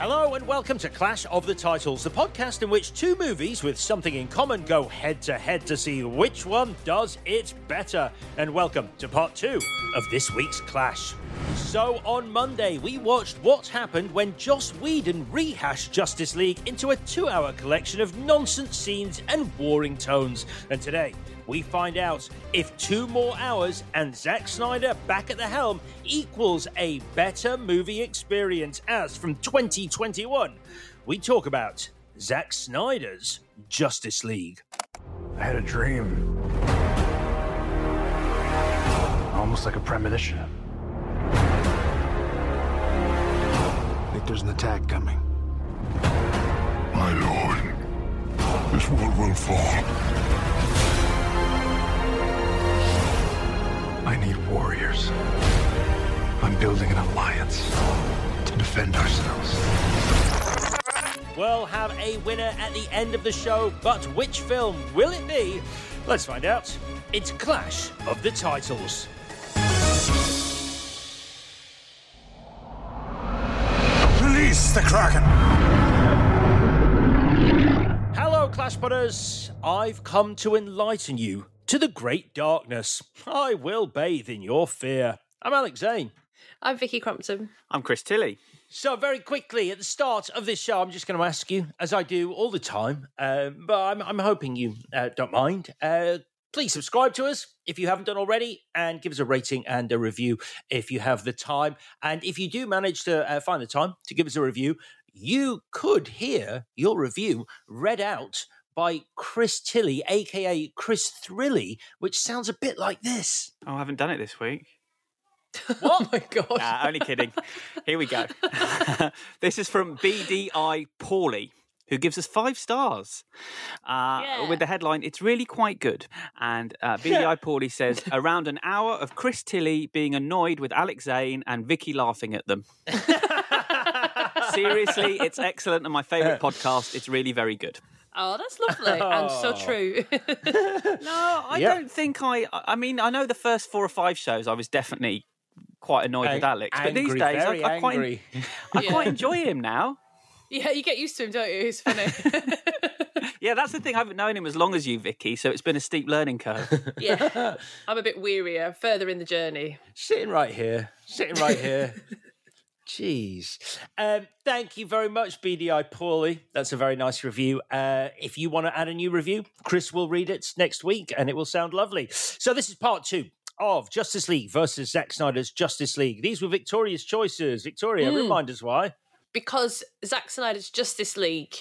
Hello and welcome to Clash of the Titles, the podcast in which two movies with something in common go head to head to see which one does it better. And welcome to part two of this week's Clash. So on Monday, we watched what happened when Joss Whedon rehashed Justice League into a two hour collection of nonsense scenes and warring tones. And today, we find out if two more hours and Zack Snyder back at the helm equals a better movie experience. As from 2021, we talk about Zack Snyder's Justice League. I had a dream. Almost like a premonition. I think there's an attack coming. My lord, this world will fall. I need warriors. I'm building an alliance to defend ourselves. We'll have a winner at the end of the show, but which film will it be? Let's find out. It's Clash of the Titles. Release the Kraken! Hello, Clash Putters. I've come to enlighten you to the great darkness. I will bathe in your fear. I'm Alex Zane. I'm Vicky Crumpton. I'm Chris Tilly. So, very quickly at the start of this show, I'm just going to ask you, as I do all the time, um, but I'm, I'm hoping you uh, don't mind. Uh, please subscribe to us if you haven't done already, and give us a rating and a review if you have the time. And if you do manage to uh, find the time to give us a review, you could hear your review read out by Chris Tilly, aka Chris Thrilly, which sounds a bit like this. Oh, I haven't done it this week. What? Oh my god. Nah, only kidding. Here we go. this is from BDI Paulie, who gives us five stars uh, Yeah. with the headline, It's really quite good. And uh, BDI Paulie says, Around an hour of Chris Tilly being annoyed with Alex Zane and Vicky laughing at them. Seriously, it's excellent and my favourite podcast. It's really very good. Oh, that's lovely and so true. No, I Yep. don't think I. I mean, I know the first four or five shows I was definitely quite annoyed with Alex, but these Angry, days I, very I quite angry. I Yeah. quite enjoy him now. yeah, you get used to him, don't you? It's funny. Yeah, that's the thing. I haven't known him as long as you, Vicky, so it's been a steep learning curve. yeah. I'm a bit wearier, further in the journey. Sitting right here. Sitting right here. Jeez. Um, thank you very much, BDI Paulie. That's a very nice review. Uh, if you want to add a new review, Chris will read it next week and it will sound lovely. So, this is part two of Justice League versus Zack Snyder's Justice League. These were Victoria's choices. Victoria, remind us why. Because Zack Snyder's Justice League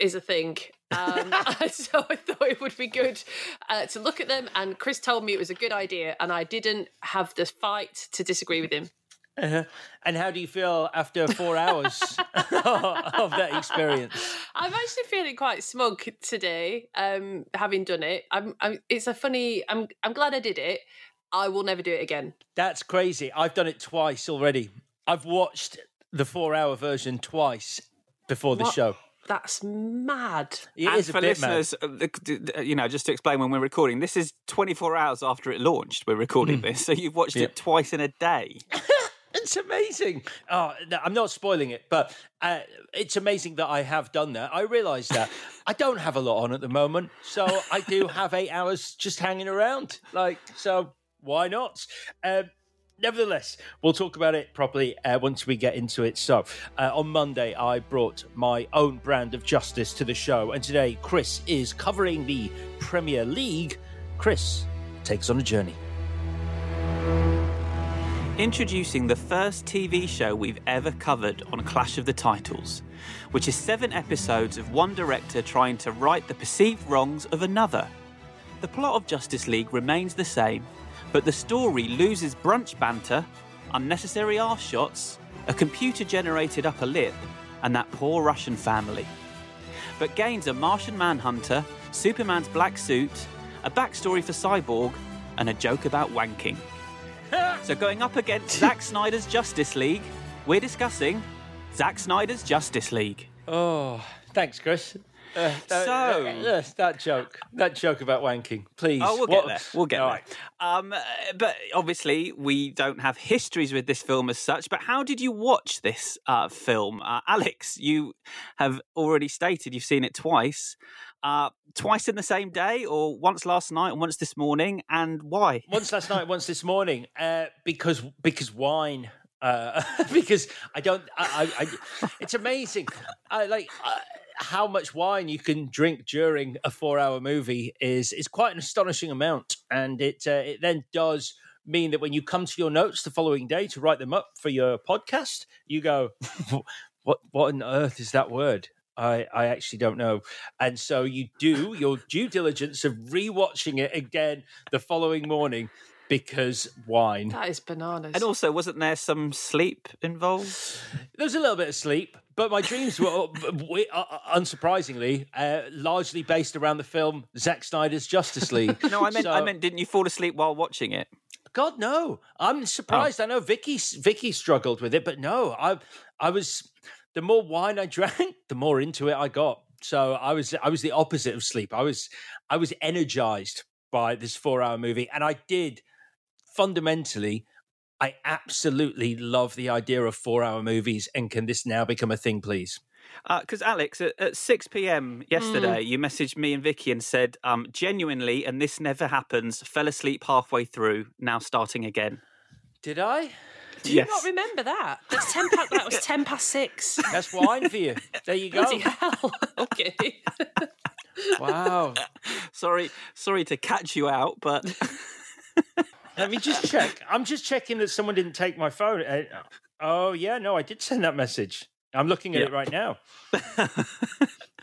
is a thing. Um, so I thought it would be good uh, to look at them. And Chris told me it was a good idea, and I didn't have the fight to disagree with him. Uh-huh. And how do you feel after four hours of that experience? I'm actually feeling quite smug today, um, having done it. I'm, I'm, it's a funny. I'm, I'm glad I did it, I will never do it again. That's crazy. I've done it twice already. I've watched the four-hour version twice before the What? show. That's mad. It and is a for bit mad. listeners, uh, the- the- you know, just to explain when we're recording, this is 24 hours after it launched. We're recording this, so you've watched. Yeah. it twice in a day. It's amazing. Oh, no, I'm not spoiling it, but uh, it's amazing that I have done that. I realise that I don't have a lot on at the moment, so I do have eight hours just hanging around. Like, so why not? Um, nevertheless, we'll talk about it properly uh, once we get into it. So, uh, on Monday, I brought my own brand of justice to the show, and today, Chris is covering the Premier League. Chris takes on a journey. Introducing the first TV show we've ever covered on Clash of the Titles, which is seven episodes of one director trying to right the perceived wrongs of another. The plot of Justice League remains the same, but the story loses brunch banter, unnecessary arse shots, a computer generated upper lip, and that poor Russian family. But gains a Martian Manhunter, Superman's black suit, a backstory for Cyborg, and a joke about wanking. So, going up against Zack Snyder's Justice League, we're discussing Zack Snyder's Justice League. Oh, thanks, Chris. Uh, that, So- that, yes, that joke, that joke about wanking, please. Oh, we'll What- get there. We'll get All there. right. Um, uh, but obviously, we don't have histories with this film as such. But how did you watch this uh, film, uh, Alex? You have already stated you've seen it twice. Uh, twice in the same day, or once last night and once this morning, and why? Once last night, once this morning, uh, because because wine. Uh, because I don't, I, I, I it's amazing. I like uh, how much wine you can drink during a four-hour movie is is quite an astonishing amount, and it uh, it then does mean that when you come to your notes the following day to write them up for your podcast, you go, "What what on earth is that word?" I, I actually don't know. And so you do your due diligence of rewatching it again the following morning because wine. That is bananas. And also, wasn't there some sleep involved? There was a little bit of sleep, but my dreams were, uh, uh, unsurprisingly, uh, largely based around the film Zack Snyder's Justice League. No, I meant, I meant, didn't you fall asleep while watching it? God no. I'm surprised. I know Vicky Vicky struggled with it, but no, I I was the more wine I drank, the more into it I got. So I was I was the opposite of sleep. I was I was energized by this 4-hour movie and I did fundamentally I absolutely love the idea of 4-hour movies and can this now become a thing please? Because Alex, at, at six p.m. yesterday, you messaged me and Vicky and said, um, "Genuinely, and this never happens. Fell asleep halfway through. Now starting again." Did I? Do you not remember that? That's ten past. that was ten past six. That's wine for you. There you go. Bloody hell. Okay. Wow. sorry, sorry to catch you out, but Let me just check. I'm just checking that someone didn't take my phone. Uh, oh yeah, no, I did send that message. I'm looking at Yeah. it right now.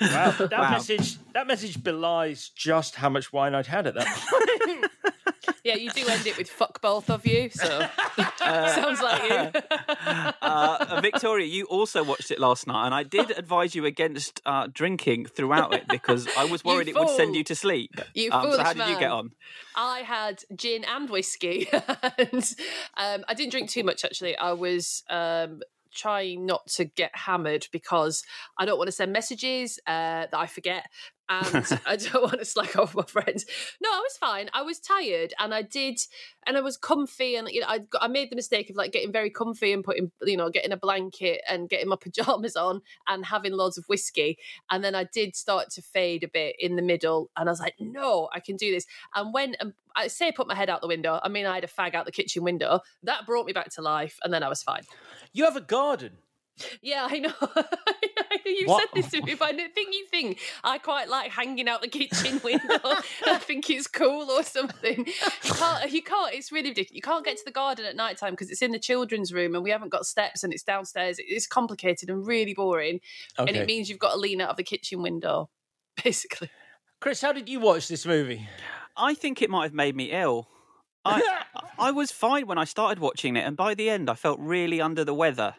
wow, that Wow. message that message belies just how much wine I'd had at that point. yeah, you do end it with fuck both of you. So sounds like you. uh, Victoria, you also watched it last night, and I did advise you against uh, drinking throughout it because I was You worried it would send you to sleep. You Um, so how did you get on? I had gin and whiskey, and um, I didn't drink too much. Actually, I was um, trying not to get hammered because I don't want to send messages uh, that I forget. And I don't want to slack off my friends. No, I was fine. I was tired, and I did, and I was comfy, and you know, I got, I made the mistake of like getting very comfy and putting, you know, getting a blanket and getting my pajamas on and having loads of whiskey, and then I did start to fade a bit in the middle, and I was like, no, I can do this. And when um, I say I put my head out the window, I mean I had a fag out the kitchen window. That brought me back to life, and then I was fine. you have a garden. Yeah, I know. you What? said this to me, but I don't think you think I quite like hanging out the kitchen window. I think it's cool or something. You can't. You can't. It's really ridiculous. You can't get to the garden at night time because it's in the children's room and we haven't got steps and it's downstairs. It's complicated and really boring, and it means you've got to lean out of the kitchen window, basically. Chris, how did you watch this movie? I think it might have made me ill. I I was fine when I started watching it, and by the end, I felt really under the weather.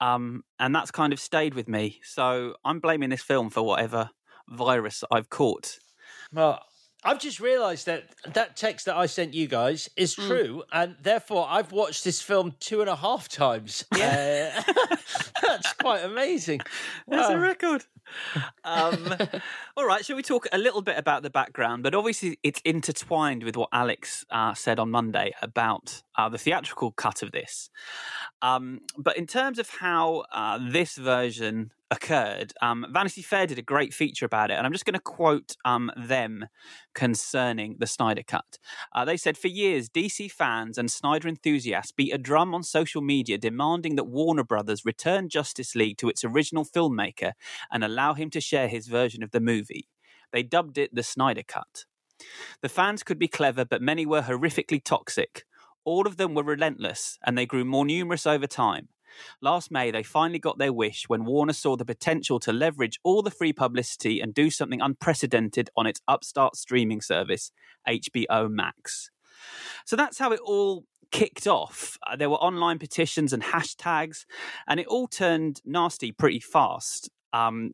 Um, and that's kind of stayed with me. So I'm blaming this film for whatever virus I've caught. Well, I've just realised that that text that I sent you guys is Mm. true, and therefore I've watched this film two and a half times. Yeah, that's quite amazing. That's a record. Um, all right, shall we talk a little bit about the background? But obviously, it's intertwined with what Alex uh, said on Monday about uh, the theatrical cut of this. Um, but in terms of how uh, this version occurred, um, Vanity Fair did a great feature about it, and I'm just going to quote um, them concerning the Snyder Cut. Uh, they said, For years, DC fans and Snyder enthusiasts beat a drum on social media demanding that Warner Brothers return Justice League to its original filmmaker and allow him to share his version of the movie. They dubbed it the Snyder Cut. The fans could be clever, but many were horrifically toxic. All of them were relentless, and they grew more numerous over time. Last May, they finally got their wish when Warner saw the potential to leverage all the free publicity and do something unprecedented on its upstart streaming service, HBO Max. So that's how it all kicked off. Uh, there were online petitions and hashtags, and it all turned nasty pretty fast. Um,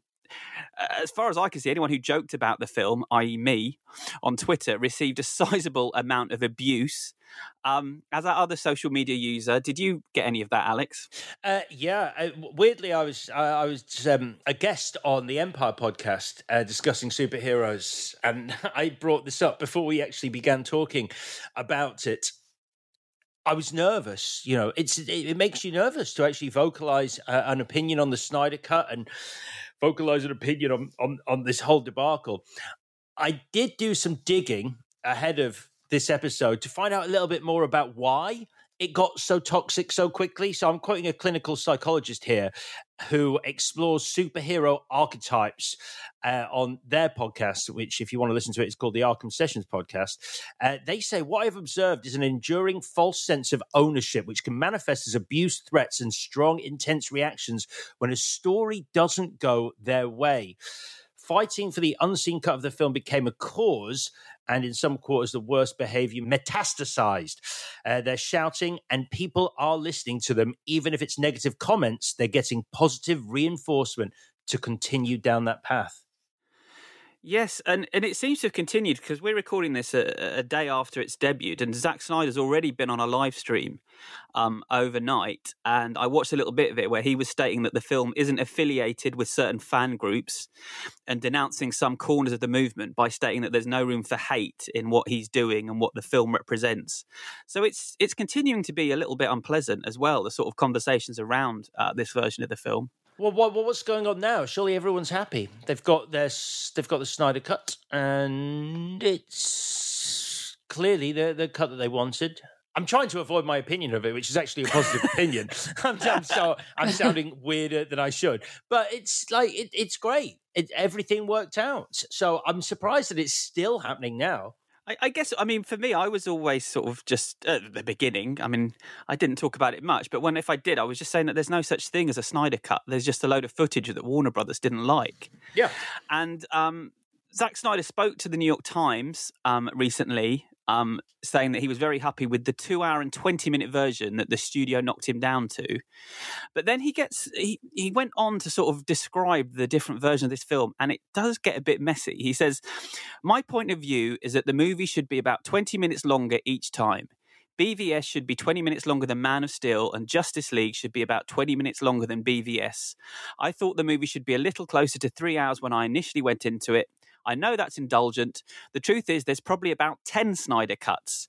as far as I can see, anyone who joked about the film, i.e., me, on Twitter, received a sizable amount of abuse. Um, as our other social media user, did you get any of that, Alex? Uh, yeah, uh, weirdly, I was I, I was um, a guest on the Empire podcast uh, discussing superheroes, and I brought this up before we actually began talking about it. I was nervous. You know, it's it, it makes you nervous to actually vocalize uh, an opinion on the Snyder Cut and vocalize an opinion on, on on this whole debacle. I did do some digging ahead of this episode to find out a little bit more about why it got so toxic so quickly. So I'm quoting a clinical psychologist here who explores superhero archetypes uh, on their podcast, which, if you want to listen to it, it, is called the Arkham Sessions podcast. Uh, they say, What I've observed is an enduring false sense of ownership, which can manifest as abuse, threats, and strong, intense reactions when a story doesn't go their way. Fighting for the unseen cut of the film became a cause, and in some quarters, the worst behavior metastasized. Uh, they're shouting, and people are listening to them. Even if it's negative comments, they're getting positive reinforcement to continue down that path. Yes, and, and it seems to have continued because we're recording this a, a day after its debut, and Zack Snyder's already been on a live stream um, overnight. And I watched a little bit of it where he was stating that the film isn't affiliated with certain fan groups and denouncing some corners of the movement by stating that there's no room for hate in what he's doing and what the film represents. So it's it's continuing to be a little bit unpleasant as well. The sort of conversations around uh, this version of the film. Well, what, what's going on now? Surely everyone's happy. They've got their they've got the Snyder cut, and it's clearly the the cut that they wanted. I'm trying to avoid my opinion of it, which is actually a positive opinion. I'm, I'm so I'm sounding weirder than I should, but it's like it, it's great. It, everything worked out, so I'm surprised that it's still happening now. I, I guess, I mean, for me, I was always sort of just at the beginning. I mean, I didn't talk about it much, but when if I did, I was just saying that there's no such thing as a Snyder cut. There's just a load of footage that Warner Brothers didn't like. Yeah. And um, Zack Snyder spoke to the New York Times um, recently, um, saying that he was very happy with the two hour and 20 minute version that the studio knocked him down to. But then he gets, he, he went on to sort of describe the different version of this film, and it does get a bit messy. He says, My point of view is that the movie should be about 20 minutes longer each time. BVS should be 20 minutes longer than Man of Steel, and Justice League should be about 20 minutes longer than BVS. I thought the movie should be a little closer to three hours when I initially went into it. I know that's indulgent. The truth is, there's probably about 10 Snyder cuts.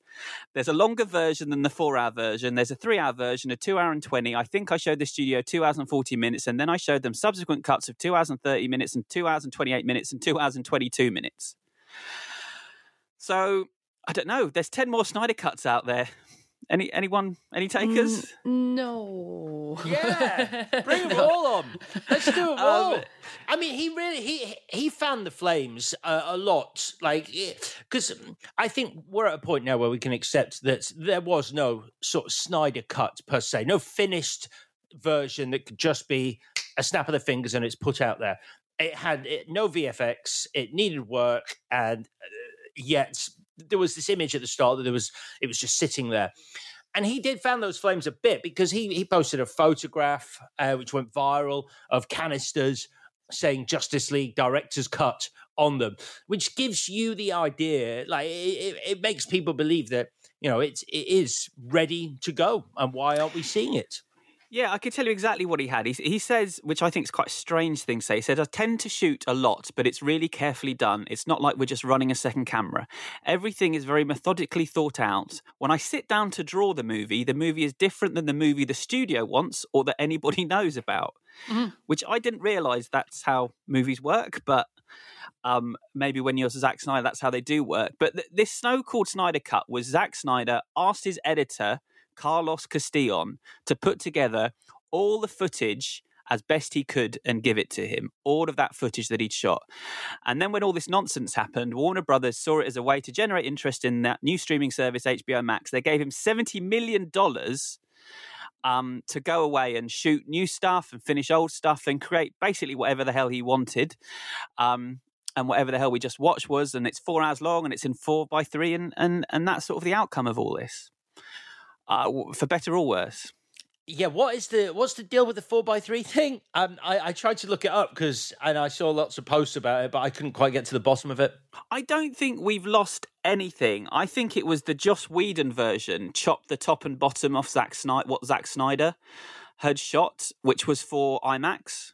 There's a longer version than the four hour version. There's a three hour version, a two hour and 20. I think I showed the studio two hours and 40 minutes, and then I showed them subsequent cuts of two hours and 30 minutes, and two hours and 28 minutes, and two hours and 22 minutes. So, I don't know. There's 10 more Snyder cuts out there. Any anyone any takers? No. Yeah, bring them all on. Let's do them all. Um, I mean, he really he he fanned the flames uh, a lot, like because I think we're at a point now where we can accept that there was no sort of Snyder cut per se, no finished version that could just be a snap of the fingers and it's put out there. It had it, no VFX, it needed work, and uh, yet there was this image at the start that there was it was just sitting there. And he did fan those flames a bit because he he posted a photograph uh, which went viral of canisters saying Justice League director's cut on them, which gives you the idea. Like it, it, makes people believe that you know it's it is ready to go, and why aren't we seeing it? Yeah, I could tell you exactly what he had. He, he says, which I think is quite a strange thing to say, he said, I tend to shoot a lot, but it's really carefully done. It's not like we're just running a second camera. Everything is very methodically thought out. When I sit down to draw the movie, the movie is different than the movie the studio wants or that anybody knows about, Mhm. which I didn't realize that's how movies work, but um, maybe when you're Zack Snyder, that's how they do work. But th- this Snow Called Snyder cut was Zack Snyder asked his editor, Carlos Castillon, to put together all the footage as best he could and give it to him, all of that footage that he'd shot. And then when all this nonsense happened, Warner Brothers saw it as a way to generate interest in that new streaming service, HBO Max. They gave him $70 million um, to go away and shoot new stuff and finish old stuff and create basically whatever the hell he wanted. Um, and whatever the hell we just watched was, and it's four hours long and it's in four by three, and, and, and that's sort of the outcome of all this, uh, for better or worse. Yeah, what is the what's the deal with the four x three thing? Um, I, I tried to look it up because and I saw lots of posts about it, but I couldn't quite get to the bottom of it. I don't think we've lost anything. I think it was the Joss Whedon version chopped the top and bottom off Zack Snyder, what Zack Snyder had shot, which was for IMAX.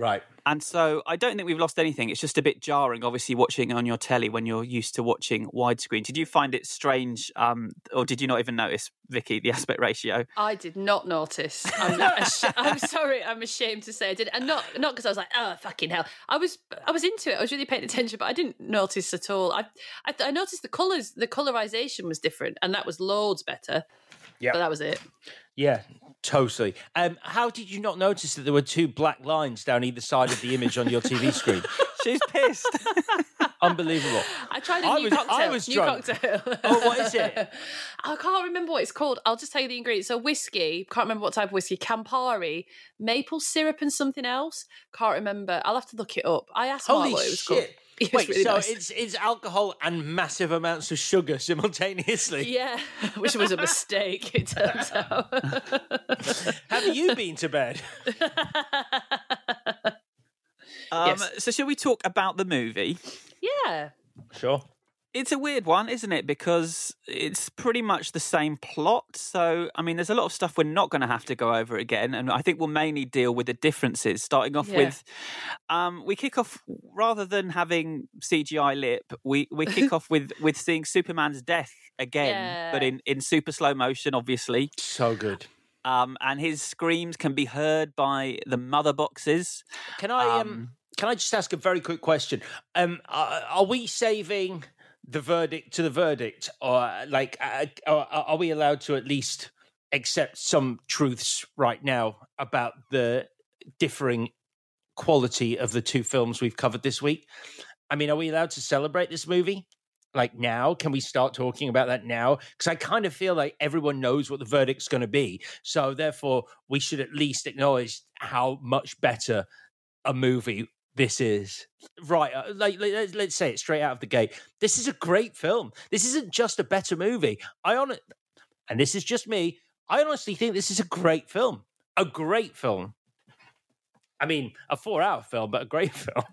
Right. And so I don't think we've lost anything. It's just a bit jarring, obviously, watching on your telly when you're used to watching widescreen. Did you find it strange, um, or did you not even notice, Vicky, the aspect ratio? I did not notice. I'm, not ash- I'm sorry. I'm ashamed to say I did, and not not because I was like, oh fucking hell. I was I was into it. I was really paying attention, but I didn't notice at all. I I, I noticed the colors, the colorization was different, and that was loads better. Yeah, but that was it. Yeah, totally. Um, how did you not notice that there were two black lines down either side of the image on your TV screen? She's pissed. Unbelievable. I tried a I new was- cocktail. I was new drunk. cocktail. Oh, what is it? I can't remember what it's called. I'll just tell you the ingredients. So whiskey, can't remember what type of whiskey. Campari, maple syrup, and something else. Can't remember. I'll have to look it up. I asked Mark Holy what it was called. Shit! It Wait, really so nice. it's it's alcohol and massive amounts of sugar simultaneously. Yeah, which was a mistake. It turns out. Have you been to bed? Um, Yes. So, shall we talk about the movie? yeah. Sure. It's a weird one, isn't it? Because it's pretty much the same plot. So, I mean, there's a lot of stuff we're not going to have to go over again. And I think we'll mainly deal with the differences, starting off Yeah. with um, we kick off rather than having CGI lip, we, we kick off with, with seeing Superman's death again, but in, in super slow motion, obviously. So good. Um, and his screams can be heard by the mother boxes. Can I um, Um, can I just ask a very quick question? Um, are, are we saving the verdict to the verdict, or like, uh, are, are we allowed to at least accept some truths right now about the differing quality of the two films we've covered this week? I mean, are we allowed to celebrate this movie? Like now, can we start talking about that now? Because I kind of feel like everyone knows what the verdict's going to be. So therefore, we should at least acknowledge how much better a movie this is. Right, uh, like let- let's, let's say it straight out of the gate. This is a great film. This isn't just a better movie. I on and this is just me. I honestly think this is a great film. A great film. I mean, a four-hour film, but a great film.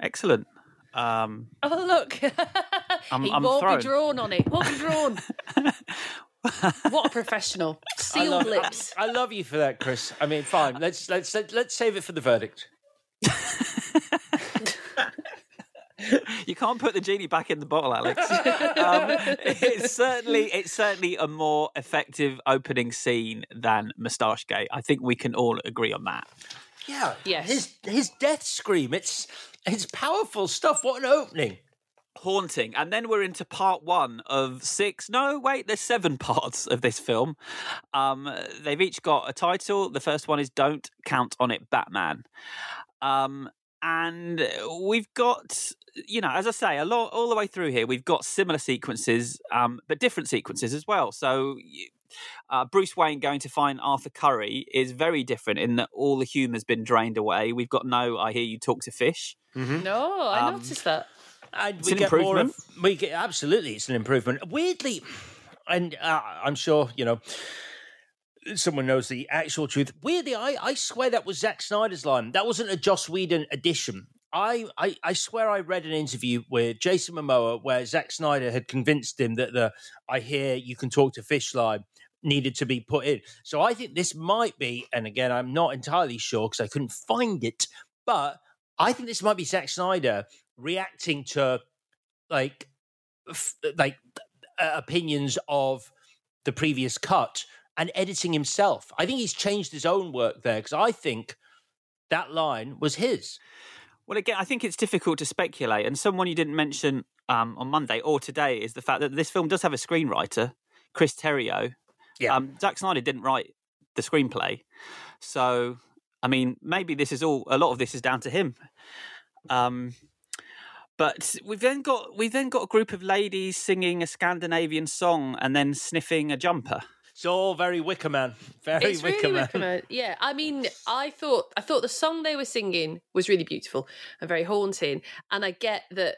Excellent. Um, Oh look, I'm- he I'm won't thrown. be drawn on it. Won't be drawn. what a professional. I love, lips. I, I love you for that, Chris. I mean, fine. Let's let's let, let's save it for the verdict. you can't put the genie back in the bottle, Alex. um, it's certainly it's certainly a more effective opening scene than Moustache Gate. I think we can all agree on that. Yeah. Yes. His his death scream. It's it's powerful stuff. What an opening. Haunting, and then we're into part one of six. No, wait, there's seven parts of this film. Um, they've each got a title. The first one is "Don't Count on It, Batman." Um, and we've got, you know, as I say, a lot all the way through here. We've got similar sequences, um, but different sequences as well. So. Uh, Bruce Wayne going to find Arthur Curry is very different in that all the humour's been drained away. We've got no "I hear you talk to fish." No, I Um, noticed that. And It's we an get more improvement. of, we get absolutely it's an improvement. Weirdly, and uh, I'm sure you know someone knows the actual truth. Weirdly, I, I swear that was Zack Snyder's line. That wasn't a Joss Whedon addition. I, I I swear I read an interview with Jason Momoa where Zack Snyder had convinced him that the I hear you can talk to fish line needed to be put in. So I think this might be, and again, I'm not entirely sure because I couldn't find it, but I think this might be Zack Snyder reacting to like f- like uh, opinions of the previous cut and editing himself. I think he's changed his own work there because I think that line was his. Well, again, I think it's difficult to speculate. And someone you didn't mention um, on Monday or today is the fact that this film does have a screenwriter, Chris Terrio. Yeah. Um, Zack Snyder didn't write the screenplay. So, I mean, maybe this is all, a lot of this is down to him. Um, but we've then got we've then got a group of ladies singing a Scandinavian song and then sniffing a jumper. It's all very Wicker Man. Very it's Wicker really Man. Wicker Man. Yeah, I mean, I thought I thought the song they were singing was really beautiful and very haunting, and I get that.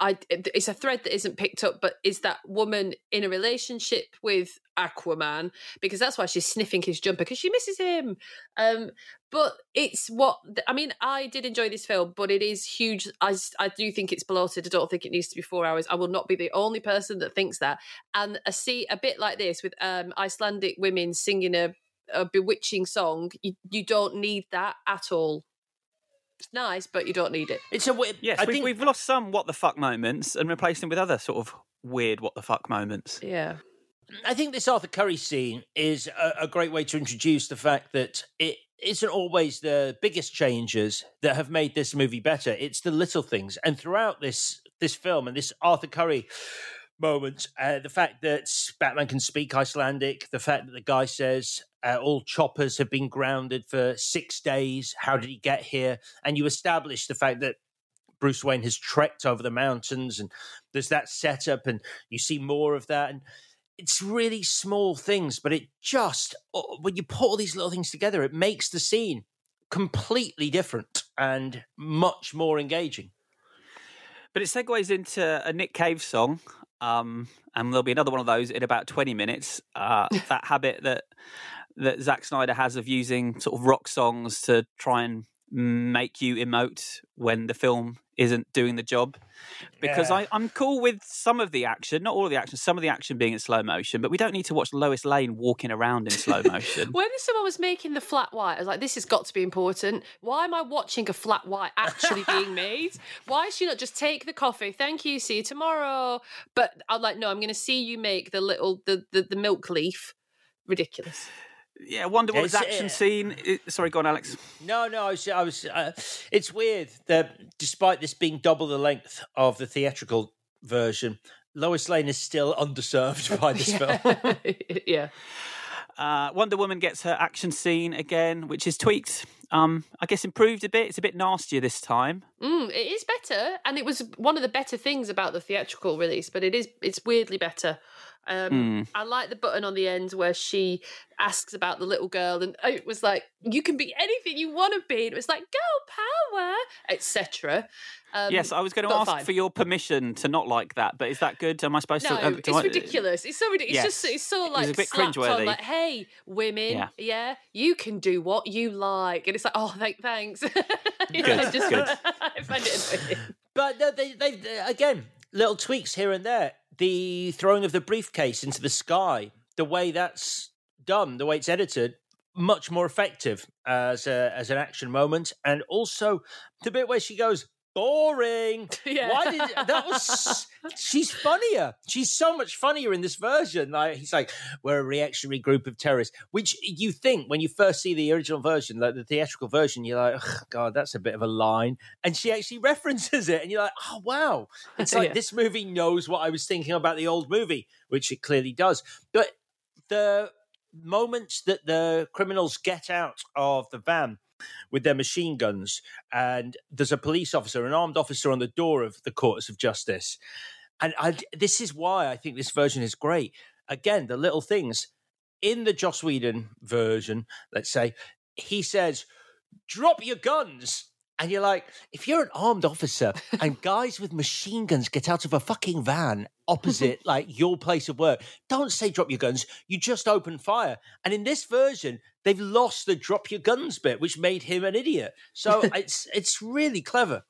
I it's a thread that isn't picked up, but is that woman in a relationship with Aquaman because that's why she's sniffing his jumper because she misses him. Um, but it's what I mean. I did enjoy this film, but it is huge. I I do think it's bloated. I don't think it needs to be four hours. I will not be the only person that thinks that. And a see a bit like this with um, Icelandic women singing a, a bewitching song. You you don't need that at all. It's nice, but you don't need it. It's a weird. Yes, I we've, think we've lost some what the fuck moments and replaced them with other sort of weird what the fuck moments. Yeah. I think this Arthur Curry scene is a, a great way to introduce the fact that it isn't always the biggest changes that have made this movie better. It's the little things, and throughout this this film and this Arthur Curry moment, uh, the fact that Batman can speak Icelandic, the fact that the guy says uh, all choppers have been grounded for six days. How did he get here? And you establish the fact that Bruce Wayne has trekked over the mountains, and there's that setup, and you see more of that. And it's really small things, but it just oh, when you put all these little things together, it makes the scene completely different and much more engaging. But it segues into a Nick Cave song, um, and there'll be another one of those in about twenty minutes. Uh, that habit that that Zack Snyder has of using sort of rock songs to try and make you emote when the film isn't doing the job. Because Yeah. I, I'm cool with some of the action, not all of the action, some of the action being in slow motion, but we don't need to watch Lois Lane walking around in slow motion. When someone was making the flat white, I was like, this has got to be important. Why am I watching a flat white actually being made? Why is she not just take the coffee? Thank you, see you tomorrow. But I'm like, no, I'm going to see you make the little, the, the, the milk leaf. Ridiculous. Yeah, Wonder Woman's It's, action uh, scene. i- sorry, go on, Alex. No, no, I was, I was. Uh, it's weird that despite this being double the length of the theatrical version, Lois Lane is still underserved by this film. yeah. Uh, Wonder Woman gets her action scene again, which is tweaked. Um, I guess improved a bit. It's a bit nastier this time. Mm, it is better, and it was one of the better things about the theatrical release. But it is it's weirdly better. Um, I like the button on the end where she asks about the little girl, and it was like, "You can be anything you want to be." And it was like, "Girl power," etc. Um, yes, I was going to ask fine. for your permission to not like that, but is that good? Am I supposed No, to? uh, it's I- ridiculous. It's so ridiculous. It's just it's so It was like a bit slapped on, cringeworthy. like, "Hey, women, Yeah. yeah. you can do what you like," and it's like, "Oh, thank, thanks." You know, Good, I just, good. I find it annoying. But no, they, they, they- again, little tweaks here and there. The throwing of the briefcase into the sky, the way that's done, the way it's edited, much more effective as a, as an action moment, and also the bit where she goes boring. Yeah. Why did that was? She's funnier. She's so much funnier in this version. Like he's like, we're a reactionary group of terrorists, which you think when you first see the original version, like the theatrical version, you're like, "Ugh, God, that's a bit of a line. And she actually references it, and you're like, oh wow, it's like Yeah. this movie knows what I was thinking about the old movie, which it clearly does. But the moments that the criminals get out of the van with their machine guns, and there's a police officer, an armed officer on the door of the courts of justice. And I, this is why I think this version is great. Again, the little things in the Joss Whedon version, let's say, he says, drop your guns. And you're like, if you're an armed officer and guys with machine guns get out of a fucking van opposite like your place of work, don't say drop your guns. You just open fire. And in this version, they've lost the drop your guns bit, which made him an idiot. So it's it's really clever.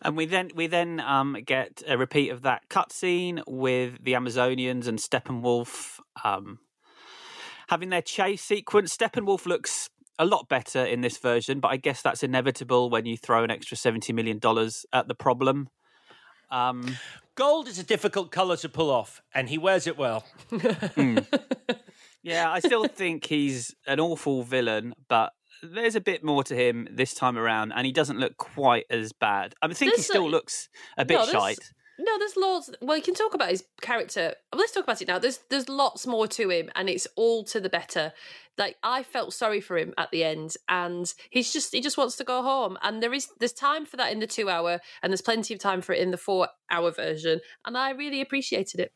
And we then we then um, get a repeat of that cutscene with the Amazonians and Steppenwolf um, having their chase sequence. Steppenwolf looks a lot better in this version, but I guess that's inevitable when you throw an extra seventy million dollars at the problem. Um, Gold is a difficult color to pull off, and he wears it well. yeah, I still think he's an awful villain, but there's a bit more to him this time around, and he doesn't look quite as bad. I think he still a- looks a bit No, there's- shite. No, there's loads. Well, you can talk about his character. Well, let's talk about it now. There's there's lots more to him, and it's all to the better. Like I felt sorry for him at the end, and he's just he just wants to go home. And there is there's time for that in the two hour, and there's plenty of time for it in the four hour version. And I really appreciated it.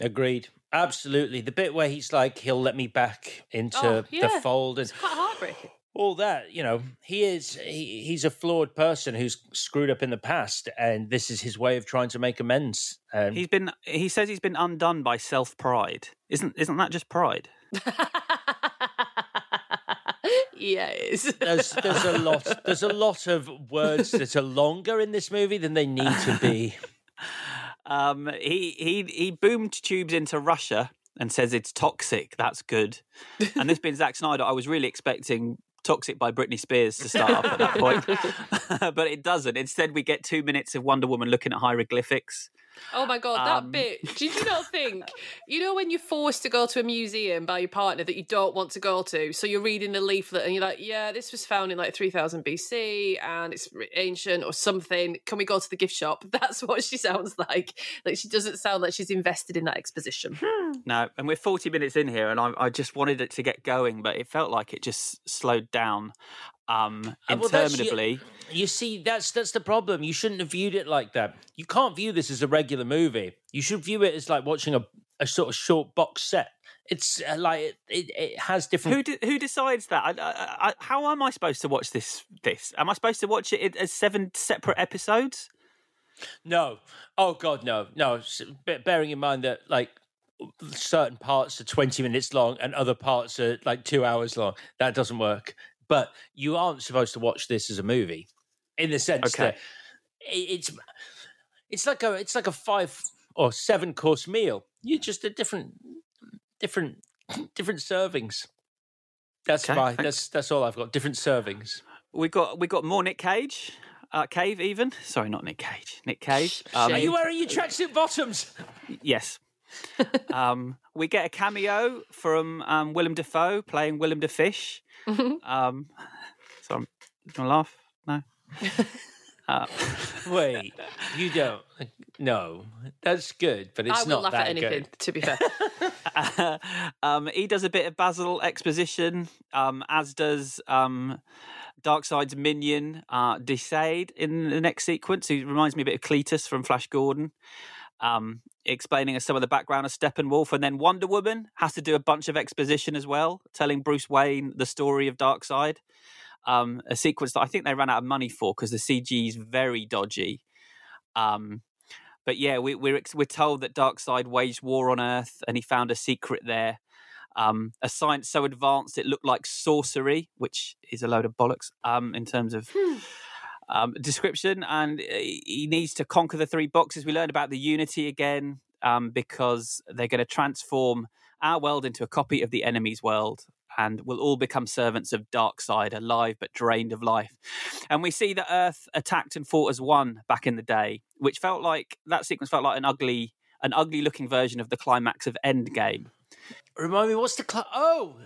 Agreed. Absolutely. The bit where he's like, he'll let me back into Oh, the fold and It's quite heartbreaking. All that, you know, he is he, he's a flawed person who's screwed up in the past, and this is his way of trying to make amends. Um, He's been he says he's been undone by self pride. Isn't isn't that just pride? yeah, it is. there's there's a lot there's a lot of words that are longer in this movie than they need to be. Um, he he he boomed tubes into Russia and says it's toxic. That's good. And this being Zack Snyder, I was really expecting "Toxic" by Britney Spears to start off at that point, but it doesn't. Instead, we get two minutes of Wonder Woman looking at hieroglyphics. Oh my god, that Um, bit! Did you not think? You know when you're forced to go to a museum by your partner that you don't want to go to, so you're reading the leaflet and you're like, "Yeah, this was found in like 3000 BC and it's ancient or something. Can we go to the gift shop?" That's what she sounds like. Like she doesn't sound like she's invested in that exposition. No, and we're 40 minutes in here, and I, I just wanted it to get going, but it felt like it just slowed down um, Uh, well, that's- interminably. You see, that's that's the problem. You shouldn't have viewed it like that. You can't view this as a regular movie. You should view it as like watching a, a sort of short box set. It's uh, like it, it, it has different. Who de- who decides that? I, I, I, how am I supposed to watch this? This am I supposed to watch it as seven separate episodes? No. Oh God, no, no. Bearing in mind that like certain parts are twenty minutes long and other parts are like two hours long, that doesn't work. But you aren't supposed to watch this as a movie, in the sense Okay. that it's it's like a it's like a five or seven course meal. You just a different different different servings. That's Okay, my thanks. that's that's all I've got. Different servings. We got we got more Nick Cage, uh, Cave even. Sorry, not Nick Cage. Nick Cage. Um, Are you wearing your tracksuit bottoms? Yes. um, we get a cameo from um, Willem Dafoe playing Willem the Fish. Um, so I'm gonna laugh. No. Uh, Wait, you don't? No, that's good, but it's I not laugh that at anything. good. To be fair, um, he does a bit of Basil exposition, um, as does um, Darkseid's minion, uh, DeSaad, in the next sequence, who reminds me a bit of Klytus from Flash Gordon, um, explaining us some of the background of Steppenwolf. And then Wonder Woman has to do a bunch of exposition as well, telling Bruce Wayne the story of Darkseid. Um, a sequence that I think they ran out of money for because the CG is very dodgy. Um, but yeah, we, we're we're told that Darkseid waged war on Earth, and he found a secret there. Um, a science so advanced it looked like sorcery, which is a load of bollocks um, in terms of um, description. And uh, he needs to conquer the three boxes. We learned about the Unity again um, because they're going to transform our world into a copy of the enemy's world. And we'll all become servants of Darkseid, alive but drained of life. And we see that Earth attacked and fought as one back in the day, which felt like that sequence felt like an ugly, an ugly looking version of the climax of Endgame. Remind me, what's the cl- oh,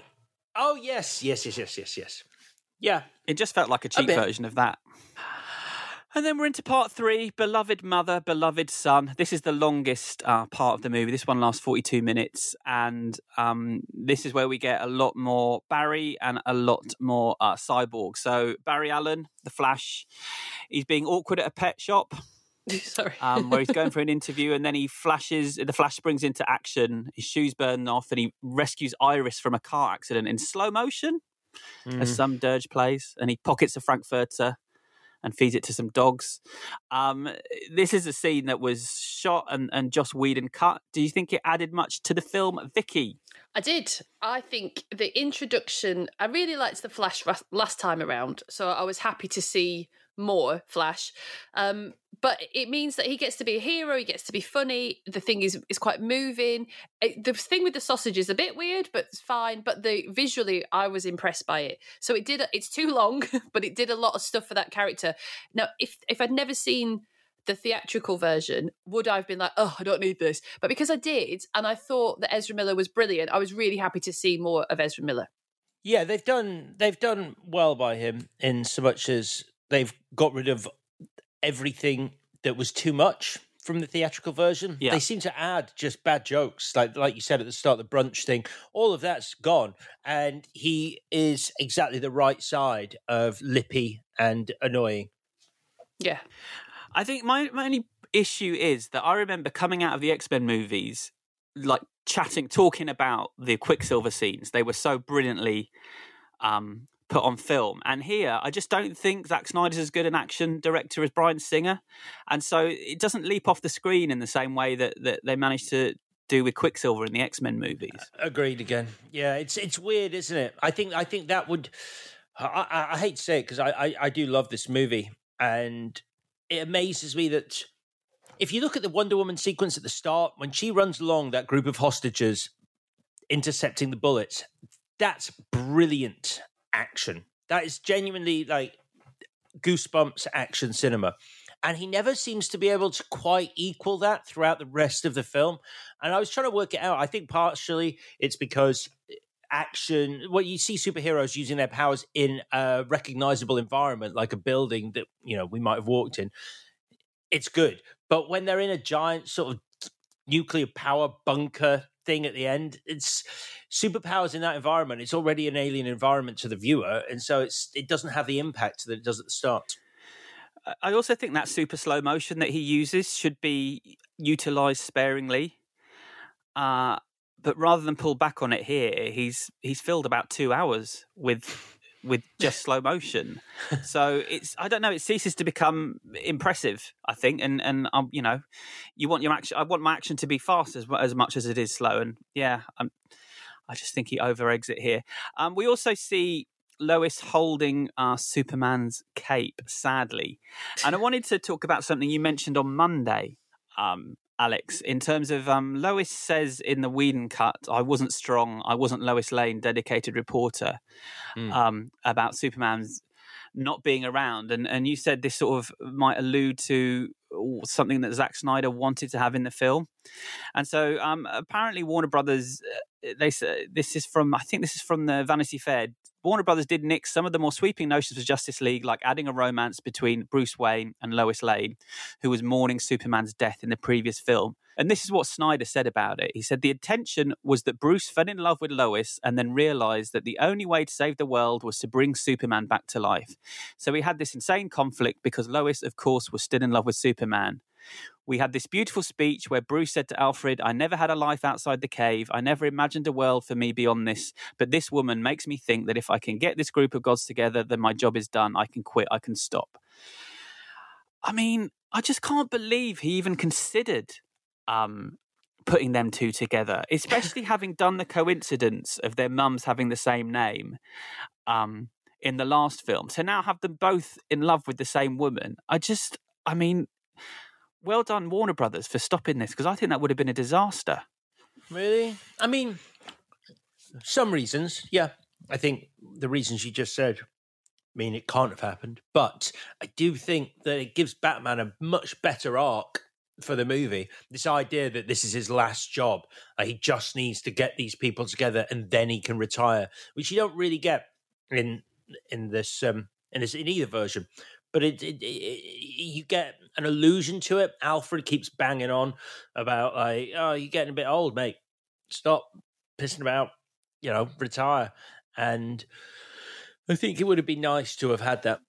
oh yes, yes, yes, yes, yes, yes. Yeah, It just felt like a cheap bit. version of that. And then we're into part three Beloved Mother, Beloved Son. This is the longest uh, part of the movie. This one lasts 42 minutes. And um, this is where we get a lot more Barry and a lot more uh, Cyborg. So, Barry Allen, The Flash, he's being awkward at a pet shop. sorry. um, where he's going for an interview and then he flashes the flash springs into action his shoes burn off and he rescues iris from a car accident in slow motion as some dirge plays and he pockets a frankfurter and feeds it to some dogs um, this is a scene that was shot and, and joss whedon cut do you think it added much to the film vicky I did. I think the introduction, I really liked the Flash last time around. So I was happy to see more Flash. Um, but it means that he gets to be a hero. He gets to be funny. The thing is is quite moving. It, the thing with the sausage is a bit weird, but it's fine. But the visually, I was impressed by it. So it did. It's too long, but it did a lot of stuff for that character. Now, if if I'd never seen the theatrical version, would I have been like, oh, I don't need this? But because I did, and I thought that Ezra Miller was brilliant, I was really happy to see more of Ezra Miller. Yeah, they've done they've done well by him in so much as they've got rid of everything that was too much from the theatrical version. Yeah. They seem to add just bad jokes, like like you said at the start, the brunch thing. All of that's gone, and he is exactly the right side of lippy and annoying. Yeah, I think my, my only issue is that I remember coming out of the X Men movies, like chatting, talking about the Quicksilver scenes. They were so brilliantly um, put on film. And here, I just don't think Zack Snyder's as good an action director as Bryan Singer. And so it doesn't leap off the screen in the same way that, that they managed to do with Quicksilver in the X Men movies. Agreed again. Yeah, it's it's weird, isn't it? I think I think that would. I, I, hate to say it because I, I I do love this movie, and it amazes me that if you look at the Wonder Woman sequence at the start, when she runs along that group of hostages intercepting the bullets, that's brilliant action. That is genuinely like goosebumps action cinema. And he never seems to be able to quite equal that throughout the rest of the film. And I was trying to work it out. I think partially it's because eh, action well you see superheroes using their powers in a recognizable environment like a building that you know we might have walked in it's good but when they're in a giant sort of nuclear power bunker thing at the end it's superpowers in that environment it's already an alien environment to the viewer and so it's it doesn't have the impact that it does at the start I also think that super slow motion that he uses should be utilized sparingly. Uh, but rather than pull back on it here, he's he's filled about two hours with with just slow motion. So it's I don't know. It ceases to become impressive. I think, and and um, you know, you want your action. I want my action to be fast as as much as it is slow. And yeah, I'm, I just think he over eggs it here. Um, we also see Lois holding uh, Superman's cape, sadly. And I wanted to talk about something you mentioned on Monday, um, Alex, in terms of um, Lois says in the Whedon cut, I wasn't strong, I wasn't Lois Lane, dedicated reporter, Mm. um, about Superman's not being around. And, and you said this sort of might allude to something that Zack Snyder wanted to have in the film. And so um, apparently Warner Brothers, uh, Uh, they say uh, this is from, I think this is from the Vanity Fair. Warner Brothers did nix some of the more sweeping notions of Justice League, like adding a romance between Bruce Wayne and Lois Lane, who was mourning Superman's death in the previous film. And this is what Snyder said about it. He said the intention was that Bruce fell in love with Lois and then realized that the only way to save the world was to bring Superman back to life. So he had this insane conflict because Lois, of course, was still in love with Superman. We had this beautiful speech where Bruce said to Alfred, I never had a life outside the cave. I never imagined a world for me beyond this. But this woman makes me think that if I can get this group of gods together, then my job is done. I can quit. I can stop. I mean, I just can't believe he even considered um, putting them two together, especially having done the coincidence of their mums having the same name um, in the last film. To now have them both in love with the same woman, I just, I mean, well done, Warner Brothers, for stopping this because I think that would have been a disaster. Really? I mean, some reasons, yeah. I think the reasons you just said mean it can't have happened. But I do think that it gives Batman a much better arc for the movie. This idea that this is his last job, he just needs to get these people together and then he can retire, which you don't really get in in this um in this in either version. But it, it, it you get an allusion to it. Alfred keeps banging on about like, oh, you're getting a bit old, mate. Stop pissing about, you know, retire. And I think it would have been nice to have had that.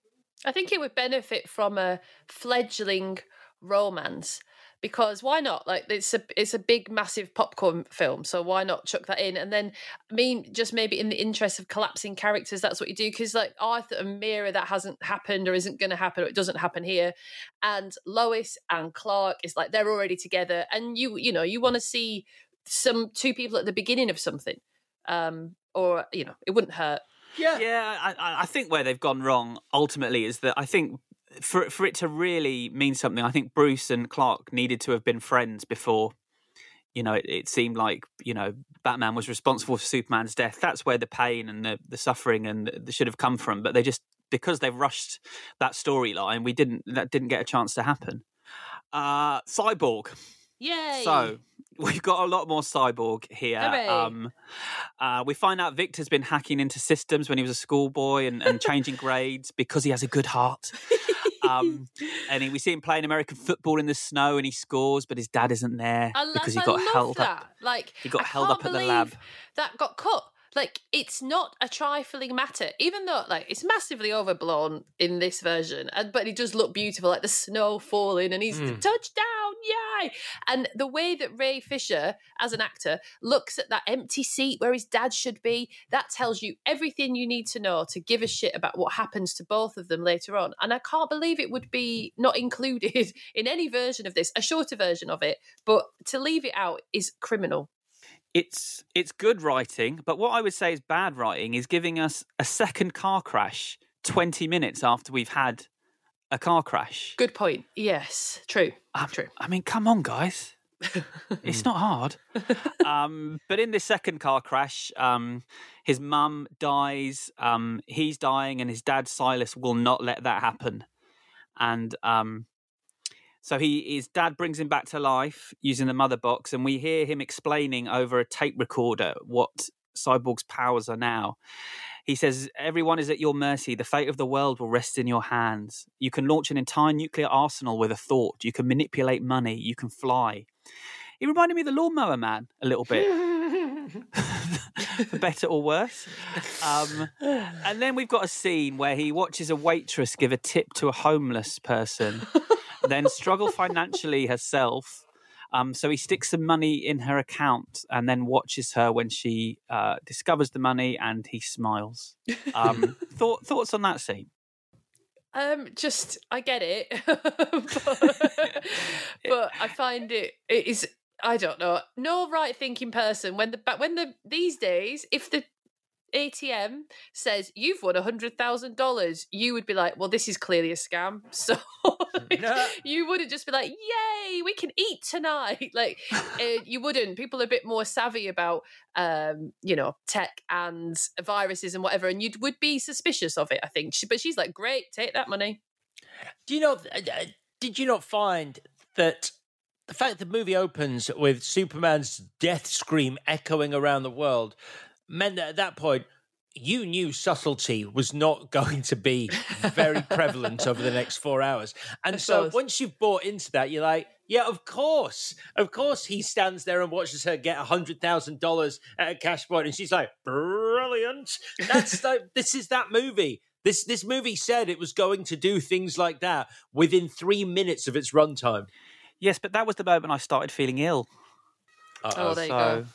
I think it would benefit from a fledgling romance because why not? Like it's a it's a big massive popcorn film, so why not chuck that in? And then I mean, just maybe in the interest of collapsing characters, that's what you do. Because like Arthur and Mera, that hasn't happened or isn't going to happen, or it doesn't happen here. And Lois and Clark is like they're already together, and you you know you want to see some two people at the beginning of something, um, or you know it wouldn't hurt. Yeah, yeah. I, I think where they've gone wrong ultimately is that I think for for it to really mean something, I think Bruce and Clark needed to have been friends before. You know, it, it seemed like you know Batman was responsible for Superman's death. That's where the pain and the, the suffering and the, the should have come from. But they just because they've rushed that storyline, we didn't that didn't get a chance to happen. Uh, Cyborg. Yay! So we've got a lot more cyborg here. Um, uh, we find out Victor's been hacking into systems when he was a schoolboy and, and changing grades because he has a good heart. Um, and he, we see him playing American football in the snow and he scores, but his dad isn't there I, because he I got love held that. up. Like He got I held up at the lab. That got cut. Like it's not a trifling matter, even though like it's massively overblown in this version, and but it does look beautiful, like the snow falling, and he's Hmm. touchdown, yay! And the way that Ray Fisher, as an actor, looks at that empty seat where his dad should be, that tells you everything you need to know to give a shit about what happens to both of them later on. And I can't believe it would be not included in any version of this, a shorter version of it, but to leave it out is criminal. It's it's good writing, but what I would say is bad writing is giving us a second car crash twenty minutes after we've had a car crash. Good point. Yes, true. true. I mean, come on, guys. it's not hard. um, but in this second car crash, um, his mum dies. Um, he's dying, and his dad Silas will not let that happen. And um, so he, his dad brings him back to life using the mother box, and we hear him explaining over a tape recorder what Cyborg's powers are now. He says, Everyone is at your mercy. The fate of the world will rest in your hands. You can launch an entire nuclear arsenal with a thought. You can manipulate money. You can fly. He reminded me of the lawnmower man a little bit, for better or worse. Um, and then we've got a scene where he watches a waitress give a tip to a homeless person, then struggle financially herself. Um, so he sticks some money in her account and then watches her when she uh, discovers the money and he smiles. Um, thought, thoughts on that scene? Um, just I get it, but, but I find it it is I don't know no right thinking person when the but when the these days if the ATM says you've won a hundred thousand dollars, you would be like, well, this is clearly a scam. So you wouldn't just be like, yay, we can eat tonight. Like uh, you wouldn't. People are a bit more savvy about, um, you know, tech and viruses and whatever, and you would be suspicious of it. I think. She, but she's like, great, take that money. Do you not? uh, Did you not find that the fact the movie opens with Superman's death scream echoing around the world meant that at that point you knew subtlety was not going to be very prevalent over the next four hours. And Of so course. once you've bought into that, you're like, yeah, of course. Of course he stands there and watches her get $100,000 at a cash point and she's like, brilliant. That's the, this is that movie. This this movie said it was going to do things like that within three minutes of its runtime. Yes, but that was the moment I started feeling ill. Oh, there you so, go.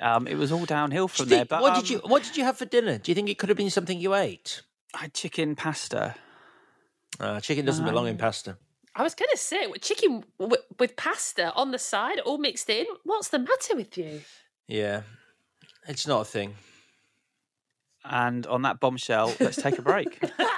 Um, it was all downhill from Do you there. But what um, did you What did you have for dinner? Do you think it could have been something you ate? I had chicken pasta. Uh, chicken doesn't belong in pasta. I was going to say with chicken w- with pasta on the side, all mixed in. What's the matter with you? Yeah, it's not a thing. And on that bombshell, let's take a break.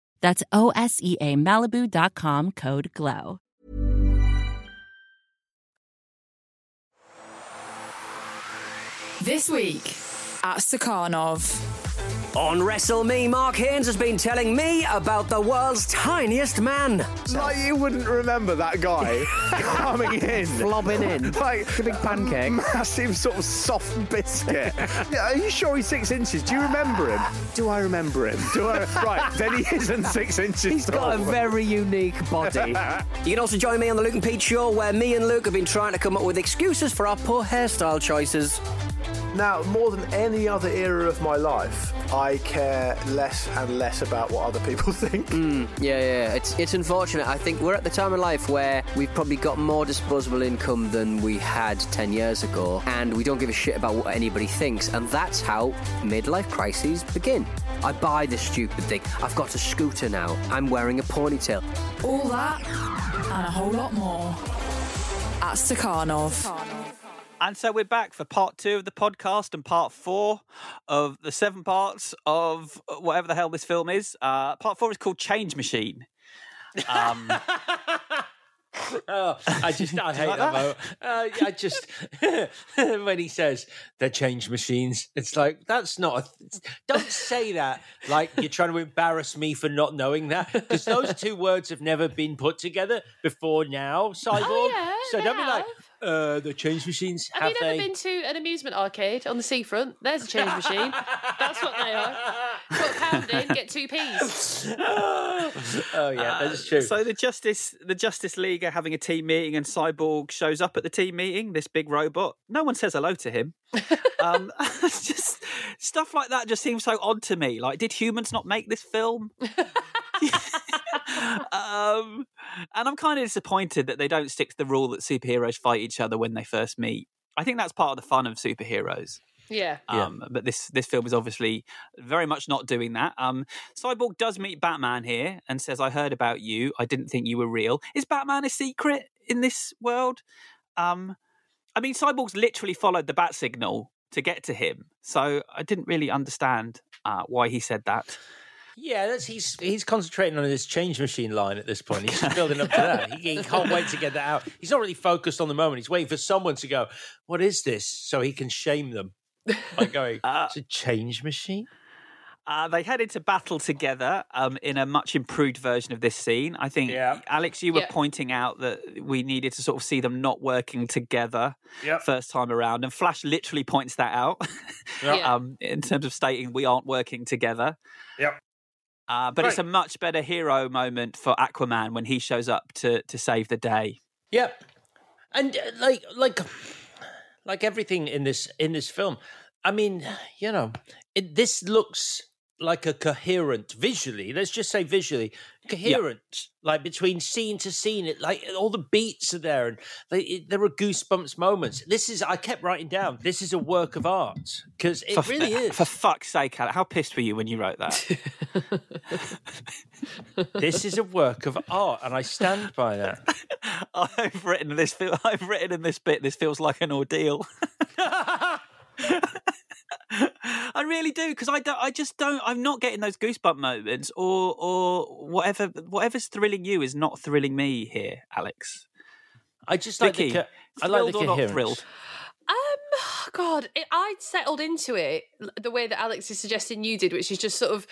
That's O-S-E-A Malibu.com code GLOW. This week at Stakhanov. On Wrestle Me, Mark Haynes has been telling me about the world's tiniest man. Like you wouldn't remember that guy coming in, Flobbing in. like a big pancake. massive sort of soft biscuit. are you sure he's six inches? Do you remember him? Do I remember him? Do I? right, then he isn't six inches. He's got a very unique body. you can also join me on the Luke and Pete show, where me and Luke have been trying to come up with excuses for our poor hairstyle choices. Now, more than any other era of my life, I care less and less about what other people think. Mm, yeah, yeah, it's it's unfortunate. I think we're at the time of life where we've probably got more disposable income than we had ten years ago, and we don't give a shit about what anybody thinks, and that's how midlife crises begin. I buy this stupid thing. I've got a scooter now. I'm wearing a ponytail. All that and a whole lot more at Stakhanov. And so we're back for part two of the podcast and part four of the seven parts of whatever the hell this film is. Uh, part four is called Change Machine. Um, oh, I just I hate like that. Uh, I just when he says they're change machines, it's like that's not. A, don't say that like you're trying to embarrass me for not knowing that because those two words have never been put together before now. Cyborg. Oh, yeah, so don't be like have. Uh, the change machines. Have, Have, you never they? been to an amusement arcade on the seafront? There's a change machine. That's what they are. Put a pound in, get two peas. oh yeah, that's Uh, true. So the Justice the Justice League are having a team meeting, and Cyborg shows up at the team meeting. This big robot. No one says hello to him. um, just stuff like that just seems so odd to me. Like, did humans not make this film? um, and I'm kind of disappointed that they don't stick to the rule that superheroes fight each other when they first meet. I think that's part of the fun of superheroes. Yeah. Um, But this this film is obviously very much not doing that. Um, Cyborg does meet Batman here and says, "I heard about you. I didn't think you were real." Is Batman a secret in this world? Um, I mean, Cyborg's literally followed the bat signal to get to him, so I didn't really understand uh, why he said that. Yeah, that's he's he's concentrating on his change machine line at this point. He's just building up to that. He, he can't wait to get that out. He's not really focused on the moment. He's waiting for someone to go, "What is this?" So he can shame them by going, "It's a change machine." Uh, they head into battle together um, in a much improved version of this scene. I think, Alex, you were Yeah. pointing out that we needed to sort of see them not working together Yep. first time around, and Flash literally points that out Yep. um, in terms of stating we aren't working together. Yep. Uh, but it's a much better hero moment for Aquaman when he shows up to to save the day. Yep. and uh, like like like everything in this in this film i mean you know it, this looks like a coherent visually let's just say visually coherent like between scene to scene it like all the beats are there and they, it, there are goosebumps moments this is i kept writing down this is a work of art because it for, really is For fuck's sake, Alec, how pissed were you when you wrote that? this is a work of art and i stand by that I've written this. I've written in this bit. This feels like an ordeal. I really do because I don't. I just don't. I'm not getting those goosebump moments, or or whatever. Whatever's thrilling you is not thrilling me here, Alex. I just like the Vicky, co- I like the thrilled or not thrilled? Um, God, it, I settled into it the way that Alex is suggesting you did, which is just sort of.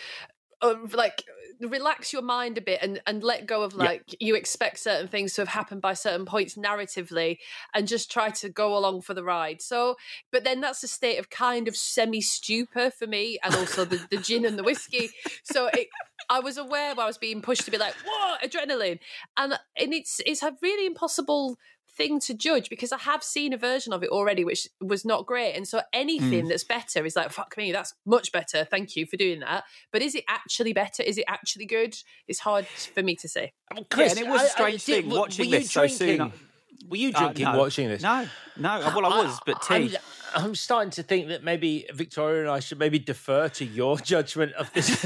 Uh, like relax your mind a bit and, and let go of Yeah. like you expect certain things to have happened by certain points narratively and just try to go along for the ride. So but then that's a state of kind of semi stupor for me and also the, the gin and the whiskey. So it I was aware I was being pushed to be like, what? Adrenaline, and and it's it's a really impossible thing to judge because I have seen a version of it already, which was not great, and so anything Mm. that's better is like, fuck me, that's much better. Thank you for doing that. But is it actually better? Is it actually good? It's hard for me to say. Chris, and it was a I- I strange did- thing were- watching were you this so soon. drinking? Were you Uh, drinking no. watching this? No, no. Well, I was, but tea. I'm, I'm starting to think that maybe Victoria and I should maybe defer to your judgment of this.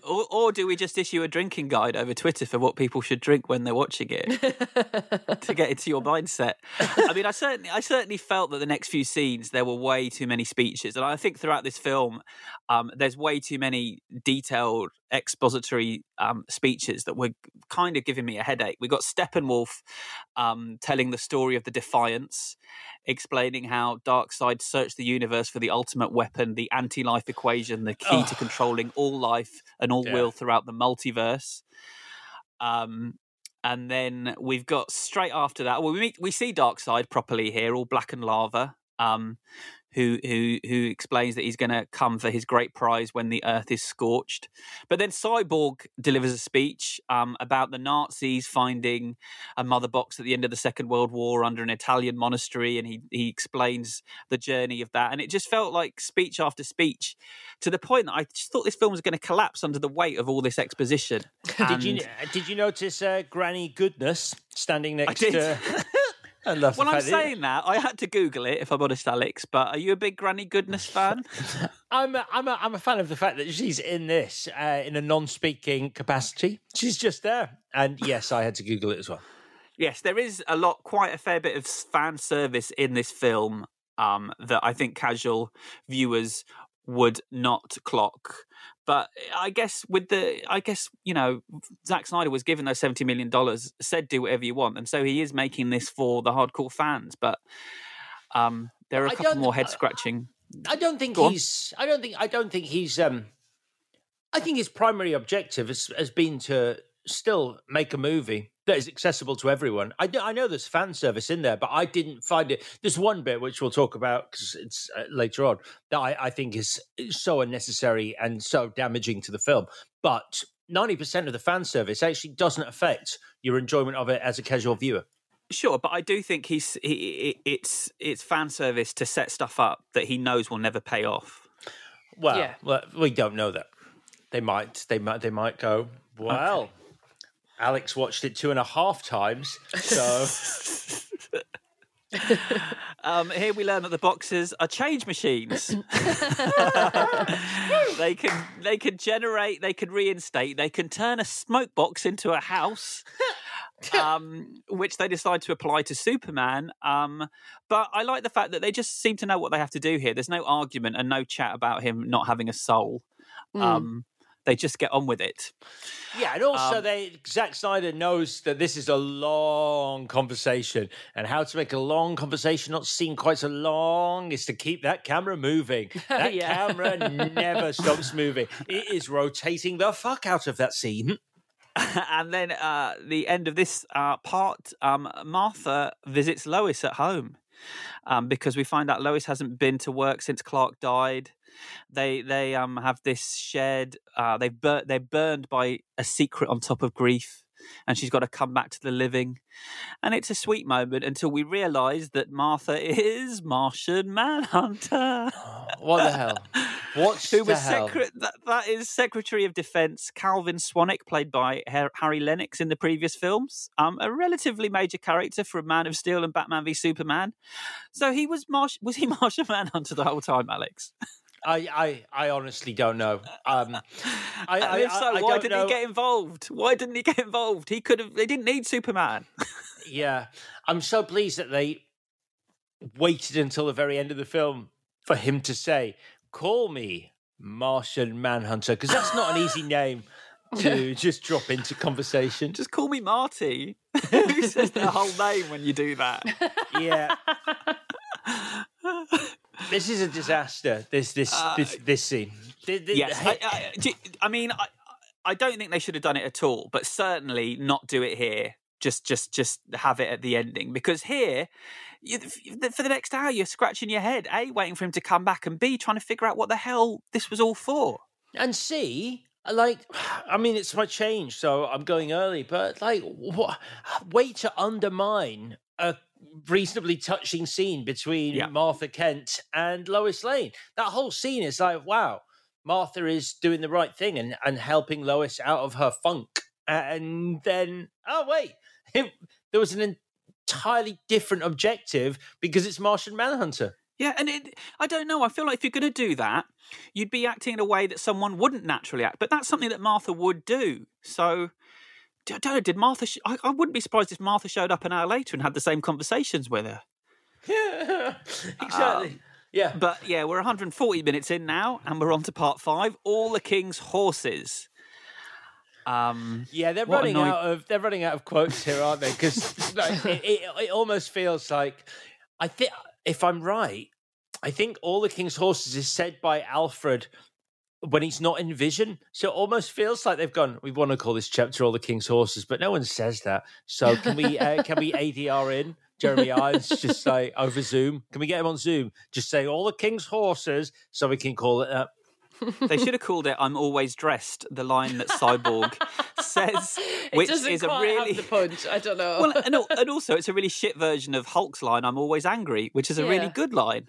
or, or do we just issue a drinking guide over Twitter for what people should drink when they're watching it to get into your mindset? I mean, I certainly, I certainly felt that the next few scenes there were way too many speeches, and I think throughout this film, um, there's way too many detailed expository um, speeches that were kind of giving me a headache. We got Steppenwolf um, telling the story of the Defiance, explaining how Darkseid searched the universe for the ultimate weapon, the anti-life equation, the key to controlling all life and all Yeah. will throughout the multiverse. Um, and then we've got straight after that. Well, we meet, we see Darkseid properly here, all black and lava. Um, who who who explains that he's going to come for his great prize when the Earth is scorched. But then Cyborg delivers a speech um, about the Nazis finding a mother box at the end of the Second World War under an Italian monastery, and he he explains the journey of that. And it just felt like speech after speech, to the point that I just thought this film was going to collapse under the weight of all this exposition. did you did you notice uh, Granny Goodness standing next to? I love the Well, I'm fact that- saying that I had to Google it, if I'm honest, Alex. But are you a big Granny Goodness fan? I'm a, I'm a, I'm a fan of the fact that she's in this uh, in a non-speaking capacity. She's just there, and yes, I had to Google it as well. Yes, there is a lot, quite a fair bit of fan service in this film um, that I think casual viewers would not clock. But I guess with the, I guess you know, Zack Snyder was given those seventy million dollars, said do whatever you want, and so he is making this for the hardcore fans. But um, there are a I couple more head scratching. I don't think Go on. he's. I don't think. I don't think he's. Um, I think his primary objective has, has been to still make a movie that is accessible to everyone. I, know- I know there's fan service in there, but I didn't find it. There's one bit which we'll talk about because it's uh, later on that I, I think is so unnecessary and so damaging to the film. But ninety percent of the fan service actually doesn't affect your enjoyment of it as a casual viewer. Sure, but I do think he's he, he- it's it's fan service to set stuff up that he knows will never pay off. Well, Yeah. well, we don't know that. They might. They might. They might go. Well, Alex watched it two and a half times, so Um, here we learn that the boxes are change machines. they can they can generate, they can reinstate, they can turn a smoke box into a house. um, which they decide to apply to Superman. Um, but I like the fact that they just seem to know what they have to do here. There's no argument and no chat about him not having a soul. Mm. They just get on with it. yeah. And also, Um, they Zack Snyder knows that this is a long conversation, and how to make a long conversation not seem quite so long is to keep that camera moving. That Yeah. camera never stops moving. It is rotating the fuck out of that scene. and then uh, the end of this uh, part, um, Martha visits Lois at home um, because we find out Lois hasn't been to work since Clark died. They they um have this shared. Uh, they bur- they're burned by a secret on top of grief. and she's got to come back to the living. And it's a sweet moment until we realise that Martha is Martian Manhunter. What the hell? What Who was hell? secre- that, that is Secretary of Defence Calvin Swanwick, played by Har- Harry Lennix in the previous films. Um, a relatively major character from Man of Steel and Batman v Superman. So he was Marsh- was he Martian Manhunter the whole time, Alex? I, I, I honestly don't know. Um, I, I, if so, I why didn't know. he get involved? Why didn't he get involved? He could have. They didn't need Superman. Yeah, I'm so pleased that they waited until the very end of the film for him to say, "Call me Martian Manhunter," because that's not an easy name to just drop into conversation. Just call me Marty. Who says their whole name when you do that? Yeah. This is a disaster. This this uh, this this scene. Th- th- yes, I, I, uh, do- I mean, I, I don't think they should have done it at all, but certainly not do it here. Just, just, just have it at the ending because here, you, for the next hour, you're scratching your head. A, waiting for him to come back, and B, trying to figure out what the hell this was all for. and see like i mean it's my change so i'm going early but like what way to undermine a reasonably touching scene between martha kent and lois lane that whole scene is like wow martha is doing the right thing and, and helping lois out of her funk and then oh wait there was an entirely different objective because it's martian manhunter Yeah, and it, I don't know. I feel like if you're going to do that, you'd be acting in a way that someone wouldn't naturally act. But that's something that Martha would do. So, I don't know. Did Martha? Sh- I, I wouldn't be surprised if Martha showed up an hour later and had the same conversations with her. yeah exactly yeah But yeah, we're 140 minutes in now, and we're on to part five. All the king's horses. Um, Yeah, they're running out of they're running out of quotes here, aren't they? Because like, it, it, it almost feels like I think if I'm right, I think all the king's horses is said by Alfred when he's not in vision. So it almost feels like they've gone. We want to call this chapter "All the King's Horses," but no one says that. So can we uh, can we ADR in Jeremy Irons just say over Zoom? Can we get him on Zoom? Just say "All the King's Horses" so we can call it that. they should have called it "I'm always dressed." The line that Cyborg says, which is a really the punch. I don't know. well, and, and also it's a really shit version of Hulk's line, "I'm always angry," which is a Yeah. really good line.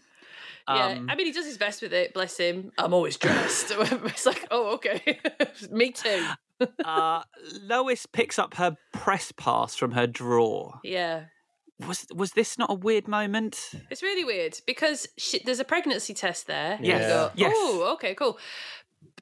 Yeah, Um, I mean, he does his best with it. Bless him. I'm always dressed. it's like, oh, okay, me too. uh, Lois picks up her press pass from her drawer. Yeah, Was was this not a weird moment? it's really weird because she, there's a pregnancy test there. Yes. go, Yes. Oh, okay, cool.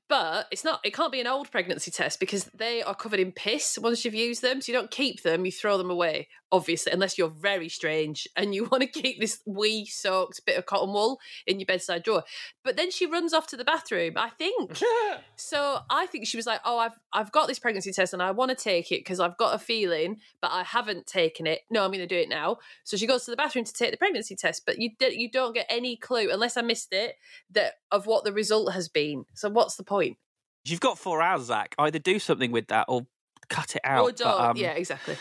But it's not. It can't be an old pregnancy test because they are covered in piss once you've used them. So you don't keep them; you throw them away. Obviously, unless you're very strange and you want to keep this wee soaked bit of cotton wool in your bedside drawer. But then she runs off to the bathroom. I think. so I think she was like, "Oh, I've I've got this pregnancy test and I want to take it because I've got a feeling, but I haven't taken it. No, I'm going to do it now." So she goes to the bathroom to take the pregnancy test, but you you don't get any clue unless I missed it that of what the result has been. So what's the point? You've got four hours, Zack. Either do something with that or cut it out. or don't? um, yeah, exactly.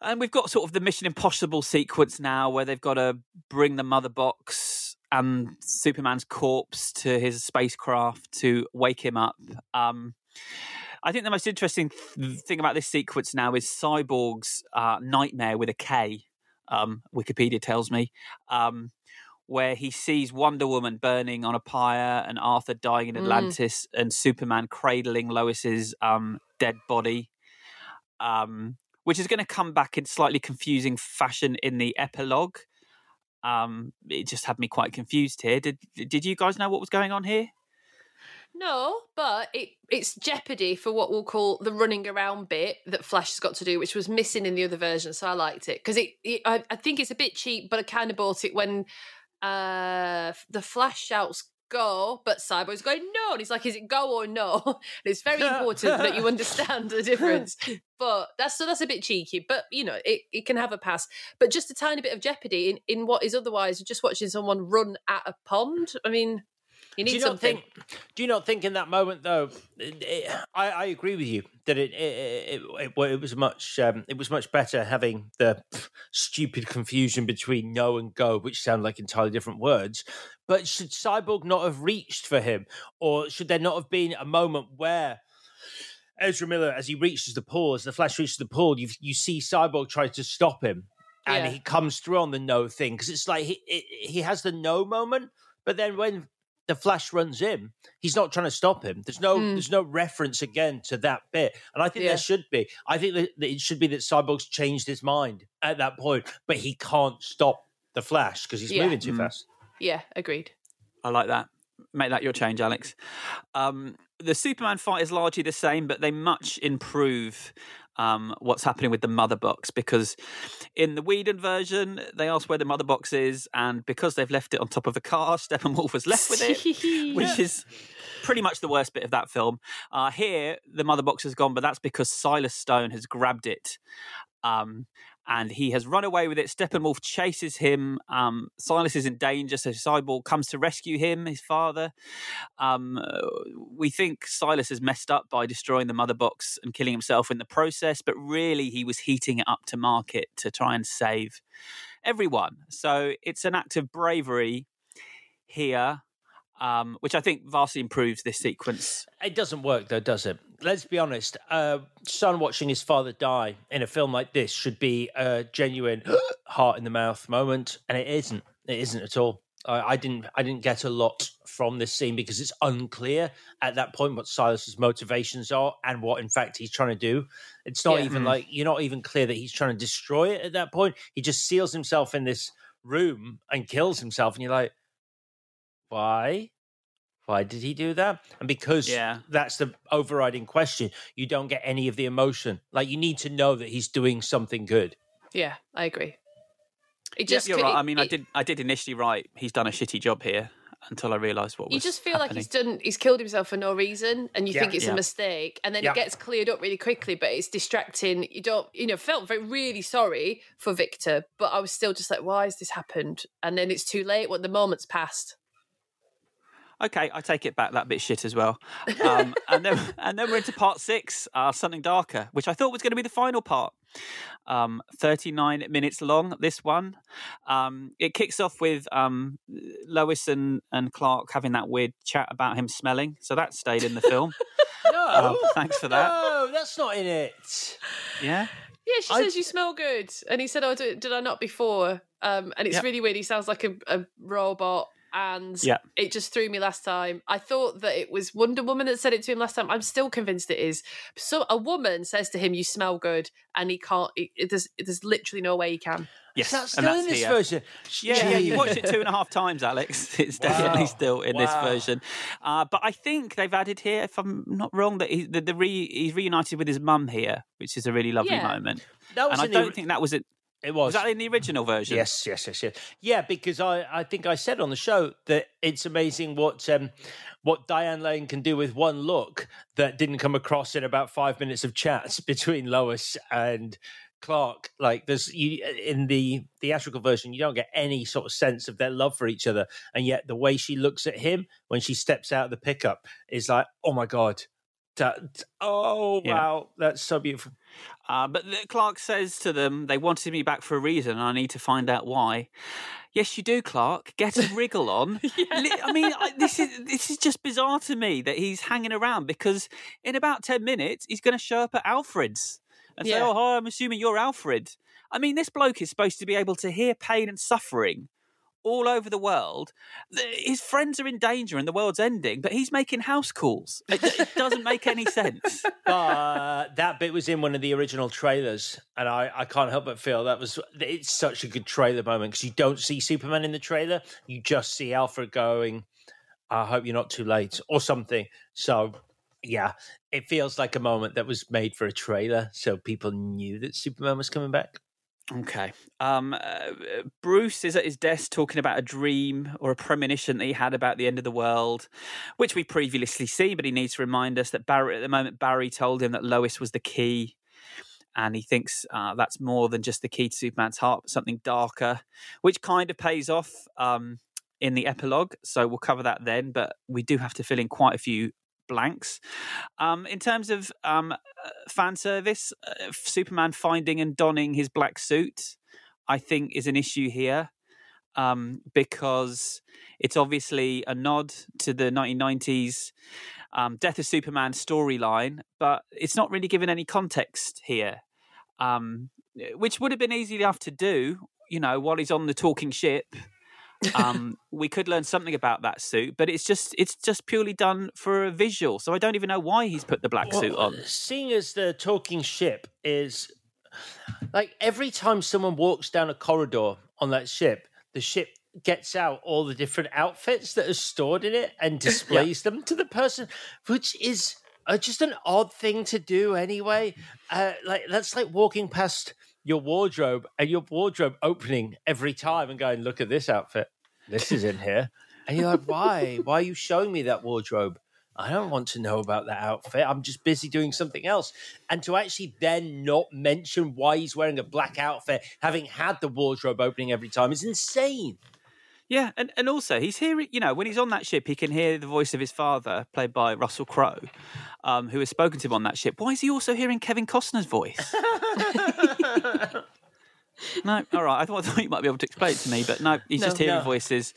And we've got sort of the Mission Impossible sequence now where they've got to bring the mother box and Superman's corpse to his spacecraft to wake him up. Um, I think the most interesting th- thing about this sequence now is Cyborg's uh, nightmare with a K, um, Wikipedia tells me, um, where he sees Wonder Woman burning on a pyre and Arthur dying in Mm. Atlantis and Superman cradling Lois's um, dead body. Um, which is going to come back in slightly confusing fashion in the epilogue. Um, it just had me quite confused here. Did did you guys know what was going on here? No, but it it's jeopardy for what we'll call the running around bit that Flash has got to do, which was missing in the other version. So I liked it because it, it I, I think it's a bit cheap, but I kind of bought it when uh the Flash shouts go, but Cyborg's going no, and he's like, is it go or no? And it's very important that you understand the difference. But that's so that's a bit cheeky, but you know it, it can have a pass. But just a tiny bit of jeopardy in, in what is otherwise just watching someone run at a pond. I mean, you need do you not something. think? Do you not think in that moment though? It, it- I, I agree with you that it it, it, it, was much um, it was much better having the stupid confusion between no and go, which sound like entirely different words. But should Cyborg not have reached for him, or should there not have been a moment where? Ezra Miller, as he reaches the pool, as the Flash reaches the pool, you you see Cyborg try to stop him, and Yeah. he comes through on the no thing because it's like he it, he has the no moment, but then when the Flash runs in, he's not trying to stop him. There's no Mm. there's no reference again to that bit, and I think Yeah. there should be. I think that, that it should be that Cyborg's changed his mind at that point, but he can't stop the Flash because he's Yeah. moving too Mm. fast. Yeah, agreed. I like that. Make that your change, Alex. Um, the Superman fight is largely the same, but they much improve um, what's happening with the mother box because in the Whedon version, they ask where the mother box is, and because they've left it on top of the car, Steppenwolf was left with it, which is pretty much the worst bit of that film. Uh, here, the mother box is gone, but that's because Silas Stone has grabbed it. Um, and he has run away with it. Steppenwolf chases him. Um, Silas is in danger, so Cyborg comes to rescue him, his father. Um, uh, we think Silas has messed up by destroying the mother box and killing himself in the process, but really he was heating it up to market to try and save everyone. So it's an act of bravery here, um, which I think vastly improves this sequence. It doesn't work though, does it? Let's be honest. Uh, son watching his father die in a film like this should be a genuine heart in the mouth moment, and it isn't. It isn't at all. I, I didn't. I didn't get a lot from this scene because it's unclear at that point what Silas's motivations are and what, in fact, he's trying to do. It's not Yeah. even Mm. like you're not even clear that he's trying to destroy it at that point. He just seals himself in this room and kills himself, and you're like, why? Why did he do that? And because Yeah. that's the overriding question, you don't get any of the emotion. Like you need to know that he's doing something good. Yeah, I agree. It Yeah, just you're it- right. I mean, I did. I did initially write. He's done a shitty job here until I realised what was. You just feel happening. like he's done. He's killed himself for no reason, and you Yeah. think it's Yeah. a mistake, and then Yeah. it gets cleared up really quickly. But it's distracting. You don't. You know, felt very really sorry for Victor, but I was still just like, why has this happened? And then it's too late. When the moment's passed. Okay, I take it back. That bit shit as well. Um, and then and then we're into part six, uh, something darker, which I thought was going to be the final part. Um, Thirty nine minutes long. This one. Um, it kicks off with um, Lois and, and Clark having that weird chat about him smelling. So that stayed in the film. No, Um, thanks for that. No, that's not in it. Yeah. Yeah, she I- says you smell good, and he said, "Oh, did, did I not before?" Um, and it's Yep. really weird. He sounds like a, a robot, and Yeah. it just threw me last time. I thought that it was Wonder Woman that said it to him last time. I'm still convinced it is. So a woman says to him, "You smell good," and he can't. It, it, there's, there's literally no way he can. Yes, Is that and still that's in this here. version? Yeah, yeah, you watched it two and a half times, Alex. It's definitely Wow. still in this version. Uh, but I think they've added here, if I'm not wrong, that he, the, the re, he's reunited with his mum here, which is a really lovely Yeah. moment. That was and I don't ori- think that was it. It was. Was that in the original version? Yes, yes, yes, yes. Yeah, because I, I think I said on the show that it's amazing what um, what Diane Lane can do with one look that didn't come across in about five minutes of chats between Lois and Clark. Like there's you in the theatrical version, you don't get any sort of sense of their love for each other, and yet the way she looks at him when she steps out of the pickup is like, oh my god. Oh Yeah. wow, that's so beautiful. Uh, but the- Clark says to them, they wanted me back for a reason, and I need to find out why. Yes, you do, Clark. Get a wriggle on. Li- I mean, I, this is this is just bizarre to me that he's hanging around because in about ten minutes he's going to show up at Alfred's and say, "Oh, hi, I'm assuming you're Alfred." I mean, this bloke is supposed to be able to hear pain and suffering all over the world. His friends are in danger and the world's ending, but he's making house calls. It, it doesn't make any sense. But that bit was in one of the original trailers, and I, I can't help but feel that was it's such a good trailer moment because you don't see Superman in the trailer, you just see Alfred going, "I hope you're not too late" or something. So yeah, it feels like a moment that was made for a trailer, so people knew that Superman was coming back. Okay. Um, uh, Bruce is at his desk talking about a dream or a premonition that he had about the end of the world, which we previously see, but he needs to remind us that Barry, at the moment, Barry told him that Lois was the key. And he thinks uh, that's more than just the key to Superman's heart, but something darker, which kind of pays off um, in the epilogue. So we'll cover that then, but we do have to fill in quite a few blanks. Um, in terms of um, uh, fan service, uh, Superman finding and donning his black suit, I think, is an issue here um, because it's obviously a nod to the 1990s um, Death of Superman storyline, but it's not really given any context here, um, which would have been easy enough to do. You know, while he's on the talking ship, um, we could learn something about that suit, but it's just it's just purely done for a visual. So I don't even know why he's put the black suit on. Seeing as the talking ship is like every time someone walks down a corridor on that ship, the ship gets out all the different outfits that are stored in it and displays them to the person, which is uh, just an odd thing to do anyway. Uh, like that's like walking past your wardrobe and your wardrobe opening every time and going, "Look at this outfit. This is in here." And you're like, "Why? Why are you showing me that wardrobe?" I don't want to know about that outfit. I'm just busy doing something else. And to actually then not mention why he's wearing a black outfit, having had the wardrobe opening every time, is insane. Yeah, and, and also he's hearing, you know, when he's on that ship, he can hear the voice of his father, played by Russell Crowe, um, who has spoken to him on that ship. Why is he also hearing Kevin Costner's voice? no, all right. I thought, I thought you might be able to explain it to me, but no, he's No. just hearing No. voices.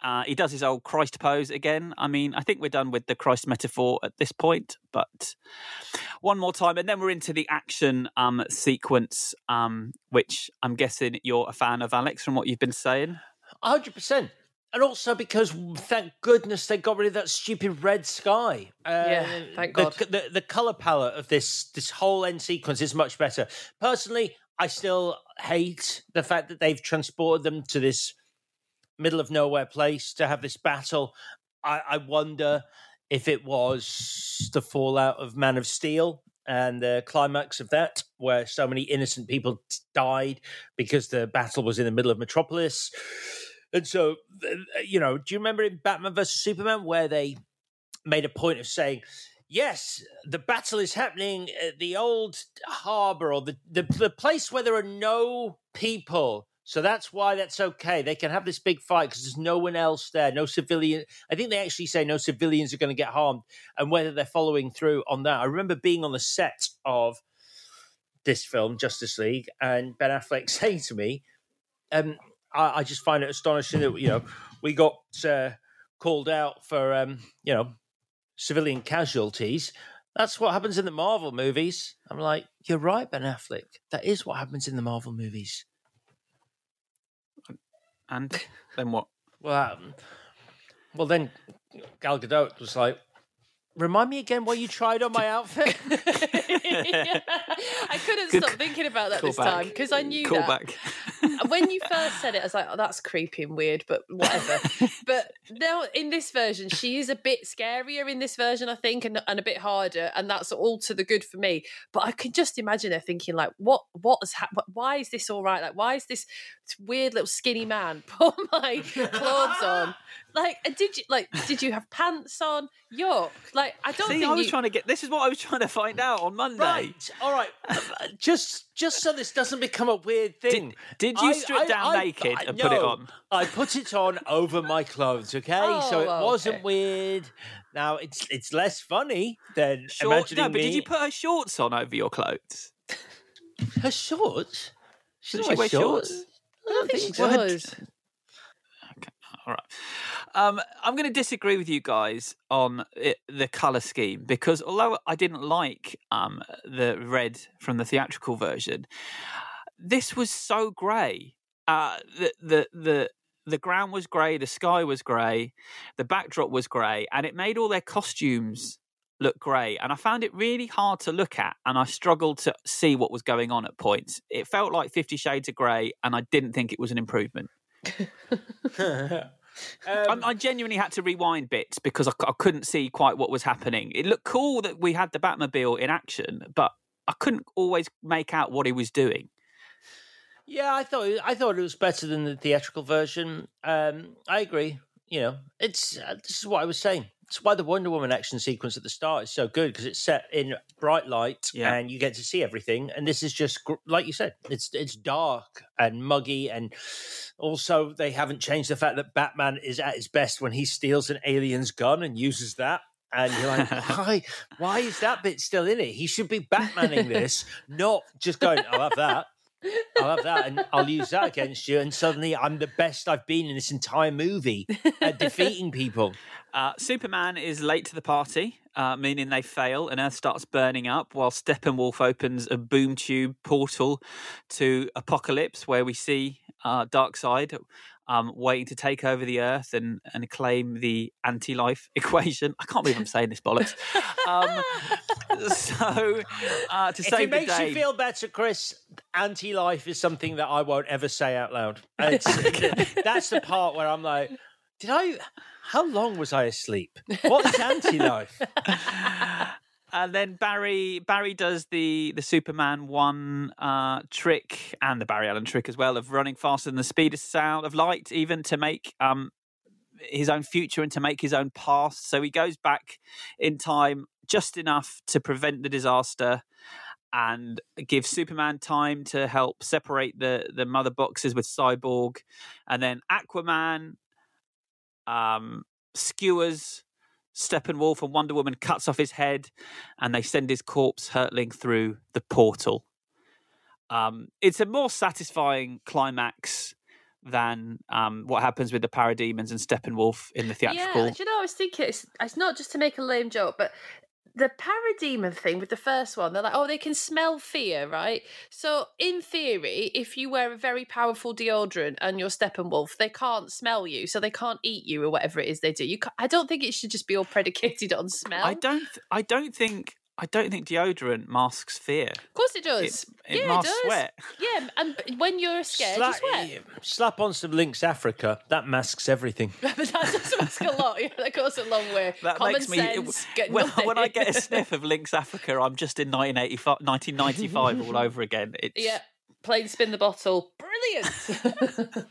Uh, he does his old Christ pose again. I mean, I think we're done with the Christ metaphor at this point, but one more time, and then we're into the action um, sequence, um, which I'm guessing you're a fan of, Alex, from what you've been saying. Hundred percent. And also because thank goodness they got rid of that stupid red sky. Uh, Yeah, thank the, God. The, the color palette of this this whole end sequence is much better. Personally, I still hate the fact that they've transported them to this middle of nowhere place to have this battle. I, I wonder if it was the fallout of Man of Steel and the climax of that, where so many innocent people died because the battle was in the middle of Metropolis. And so, you know, do you remember in Batman versus Superman where they made a point of saying, yes, the battle is happening at the old harbor or the, the, the place where there are no people. So that's why that's okay. They can have this big fight because there's no one else there, no civilian. I think they actually say no civilians are going to get harmed, and whether they're following through on that. I remember being on the set of this film, Justice League, and Ben Affleck saying to me, um, I, I just find it astonishing that you know we got uh, called out for um, you know civilian casualties. That's what happens in the Marvel movies. I'm like, you're right, Ben Affleck. That is what happens in the Marvel movies. And then what? Well, um, well then Gal Gadot was like, remind me again what you tried on my outfit. I couldn't Good stop thinking about that call this back. time because I knew Call that. back. when you first said it, I was like, "Oh, that's creepy and weird," but whatever. but now in this version, she is a bit scarier in this version, I think, and, and a bit harder, and that's all to the good for me. But I can just imagine her thinking, like, "What? What has happened? Why is this all right? Like, why is this weird little skinny man put my clothes on?" Like, uh, did you like? Did you have pants on? Yuck! Like, I don't See, think I was you... trying to get. This is what I was trying to find out on Monday. Right, all right. just just so this doesn't become a weird thing. did you strip down naked and put it on? I put it on over my clothes. Okay, so Oh, it okay. wasn't weird. Now it's it's less funny than Short, imagining no, but me. did you put her shorts on over your clothes? her shorts? She doesn't she wear shorts? I don't think she What? does. All right. Um, I'm going to disagree with you guys on it, the color scheme because although I didn't like um, the red from the theatrical version, this was so grey. Uh, the the the the ground was grey, the sky was grey, the backdrop was grey, and it made all their costumes look grey. And I found it really hard to look at, and I struggled to see what was going on at points. It felt like Fifty Shades of Grey, and I didn't think it was an improvement. Um, I, I genuinely had to rewind bits because I couldn't see quite what was happening. It looked cool that we had the Batmobile in action, but I couldn't always make out what he was doing. Yeah, I thought I thought it was better than the theatrical version. Um, I agree. You know, it's uh, this is what I was saying. It's why the Wonder Woman action sequence at the start is so good because it's set in bright light Yeah. and you get to see everything. And this is just like you said, it's it's dark and muggy, and also they haven't changed the fact that Batman is at his best when he steals an alien's gun and uses that. And you're like, why? Why is that bit still in it? He should be Batmaning this, not just going. I'll have that. I'll have that and I'll use that against you. And suddenly I'm the best I've been in this entire movie at defeating people. Uh, Superman is late to the party, uh, meaning they fail, and Earth starts burning up while Steppenwolf opens a boom tube portal to Apokolips, where we see uh, side, um, waiting to take over the Earth and, and claim the anti life equation. I can't believe I'm saying this bollocks. Um, so, uh, to if save it makes day. you feel better, Chris, anti-life is something that I won't ever say out loud. It's, that's the part where I'm like, did I? How long was I asleep? What is anti-life? And then Barry Barry does the the Superman one uh, trick and the Barry Allen trick as well of running faster than the speed of sound of light, even to make um, his own future and to make his own past. So he goes back in time just enough to prevent the disaster and give Superman time to help separate the the mother boxes with Cyborg, and then Aquaman um, skewers Steppenwolf and Wonder Woman cuts off his head, and they send his corpse hurtling through the portal. Um, it's a more satisfying climax than um, what happens with the parademons and Steppenwolf in the theatrical. Yeah, do you know, I was thinking it's, it's not just to make a lame joke, but the parademon thing with the first one, they're like, oh, they can smell fear, right? So, in theory, if you wear a very powerful deodorant and you're Steppenwolf, they can't smell you, so they can't eat you or whatever it is they do. You, I don't think it should just be all predicated on smell. I don't. I don't think. I don't think deodorant masks fear. Of course, it does. It yeah, masks it does. sweat. Yeah, and when you're scared, you Slap, sweat. slap on some Lynx Africa. That masks everything. but that does mask a lot. Yeah, that goes a long way. That Common makes me. sense. get when, when I get a sniff of Lynx Africa, I'm just in 1985, 1995 all over again. It's, Yeah, plain spin the bottle. Brilliant.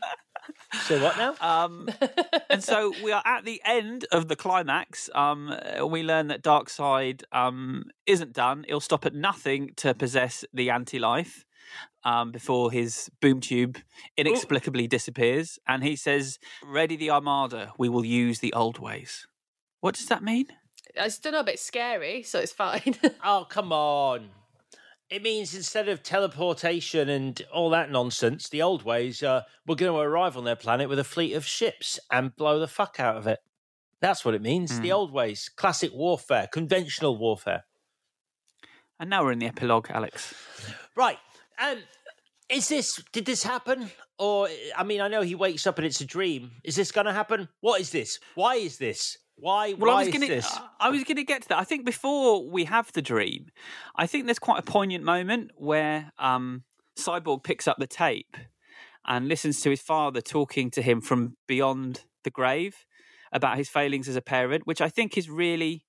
So what now? Um, and so we are at the end of the climax. Um, we learn that Darkseid um, isn't done. He'll stop at nothing to possess the anti-life um, before his boom tube inexplicably disappears. And he says, "Ready the Armada. We will use the old ways." What does that mean? I still know a bit scary, so it's fine. oh, come on. It means instead of teleportation and all that nonsense, the old ways, uh, we're going to arrive on their planet with a fleet of ships and blow the fuck out of it. That's what it means. The Hmm. old ways, classic warfare, conventional warfare. And now we're in the epilogue, Alex. Right. Um, is this, did this happen? Or, I mean, I know he wakes up and it's a dream. Is this going to happen? What is this? Why is this? Why, Well, why I was gonna. I was going to get to that. I think before we have the dream, I think there's quite a poignant moment where um, Cyborg picks up the tape and listens to his father talking to him from beyond the grave about his failings as a parent, which I think is really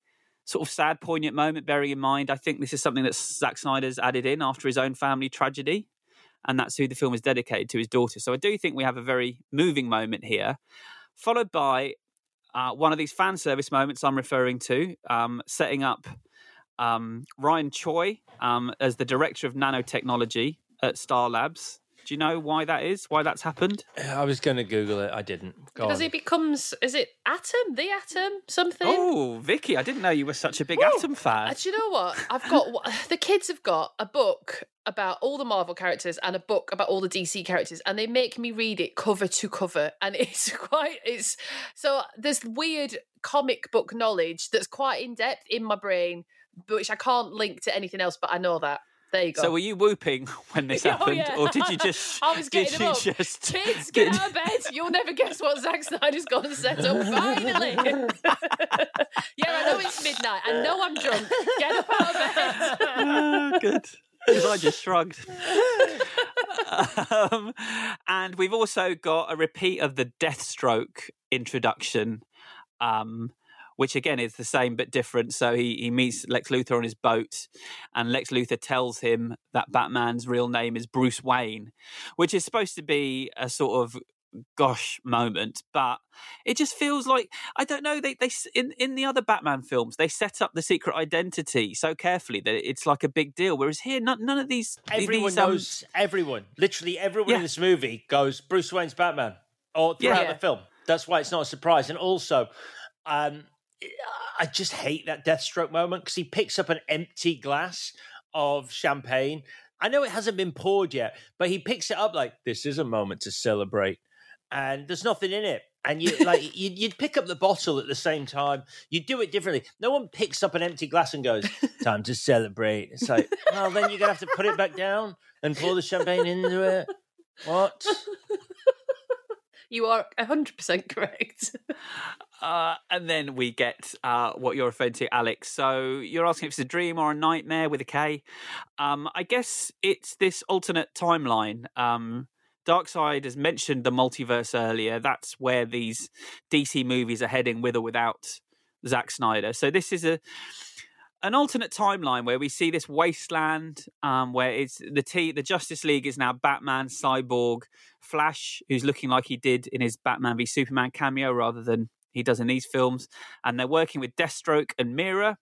sort of sad, poignant moment. Bearing in mind, I think this is something that Zack Snyder's added in after his own family tragedy, and that's who the film is dedicated to, his daughter. So I do think we have a very moving moment here, followed by uh, one of these fan service moments I'm referring to, um, setting up um, Ryan Choi um, as the director of nanotechnology at Star Labs. Do you know why that is? Why that's happened? I was going to Google it. I didn't. Go because on. he becomes, is it Atom? The Atom? Something? Oh, Vicky, I didn't know you were such a big Woo! Atom fan. Uh, do you know what? I've got the kids have got a book about all the Marvel characters and a book about all the DC characters, and they make me read it cover to cover, and it's quite it's so there's weird comic book knowledge that's quite in depth in my brain, but which I can't link to anything else. But I know that. There you go. So were you whooping when this Oh, happened, yeah. or did you just? I was getting them you up. just Kids, get out of bed. You'll never guess what Zack Snyder's got to set up. Finally. yeah, I know it's midnight. I know I'm drunk. Get up out of bed. Ah, good. Because I just shrugged. um, and we've also got a repeat of the Deathstroke introduction, um, which again is the same but different. So he, he meets Lex Luthor on his boat, and Lex Luthor tells him that Batman's real name is Bruce Wayne, which is supposed to be a sort of gosh moment but it just feels like i don't know they they in in the other batman films they set up the secret identity so carefully that it's like a big deal whereas here none, none of these Everyone these, um, knows. Everyone, literally everyone in this movie goes Bruce Wayne's Batman, or Yeah. throughout Yeah. the film. That's why it's not a surprise. And also, um, I just hate that Deathstroke moment because he picks up an empty glass of champagne I know it hasn't been poured yet, but he picks it up like this is a moment to celebrate, and there's nothing in it. And you like you'd, you'd pick up the bottle at the same time. You do it differently. No one picks up an empty glass and goes, "Time to celebrate." It's like, well, then you're gonna have to put it back down and pour the champagne into it. What? You are 100% correct. Uh, and then we get uh, what you're referring to, Alex. So you're asking if it's a dream or a nightmare with a K. Um, I guess it's this alternate timeline. Um, Darkseid has mentioned the multiverse earlier. That's where these DC movies are heading, with or without Zack Snyder. So this is a an alternate timeline where we see this wasteland um, where it's the T the Justice League is now Batman, Cyborg, Flash, who's looking like he did in his Batman v Superman cameo rather than he does in these films, and they're working with Deathstroke and Mera,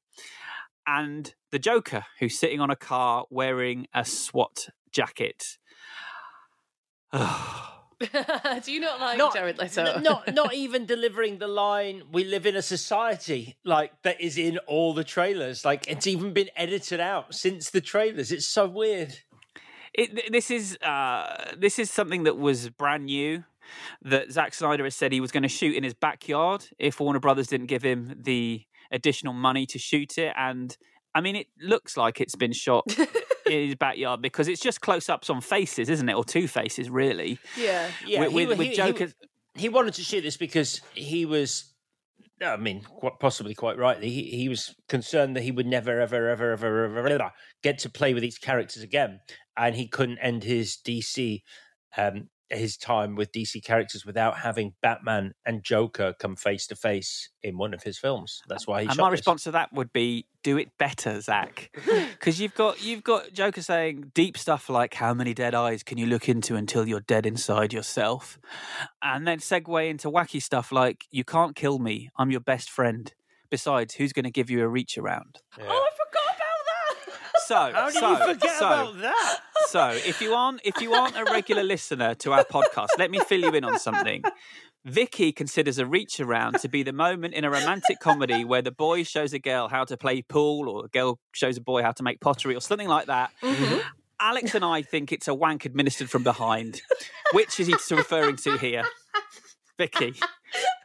and the Joker, who's sitting on a car wearing a SWAT jacket. Do you not like Not- Jared Leto? N- not not even delivering the line we live in a society like that is in all the trailers like it's even been edited out since the trailers it's so weird It, this is uh, this is something that was brand new. That Zack Snyder has said he was going to shoot in his backyard if Warner Brothers didn't give him the additional money to shoot it. And I mean, it looks like it's been shot in his backyard because it's just close-ups on faces, isn't it, or two faces, really? Yeah, yeah With- he, with- with he- he- Joker- he, wanted to shoot this because he was I mean, quite possibly quite rightly, he, he was concerned that he would never, ever, ever, ever, ever, ever get to play with these characters again, and he couldn't end his DC, um, his time with DC characters without having Batman and Joker come face to face in one of his films. That's why he. and shot my this. response to that would be, do it better, Zack, because you've got you've got Joker saying deep stuff like, "How many dead eyes can you look into until you're dead inside yourself?" and then segue into wacky stuff like, "You can't kill me. I'm your best friend. Besides, who's going to give you a reach around?" Oh, I forgot about that. So, How did so, you forget so, about that? So, if you aren't if you aren't a regular listener to our podcast, let me fill you in on something. Vicky considers a reach around to be the moment in a romantic comedy where the boy shows a girl how to play pool or a girl shows a boy how to make pottery or something like that. Mm-hmm. Alex and I think it's a wank administered from behind. Which is he referring to here? Vicky,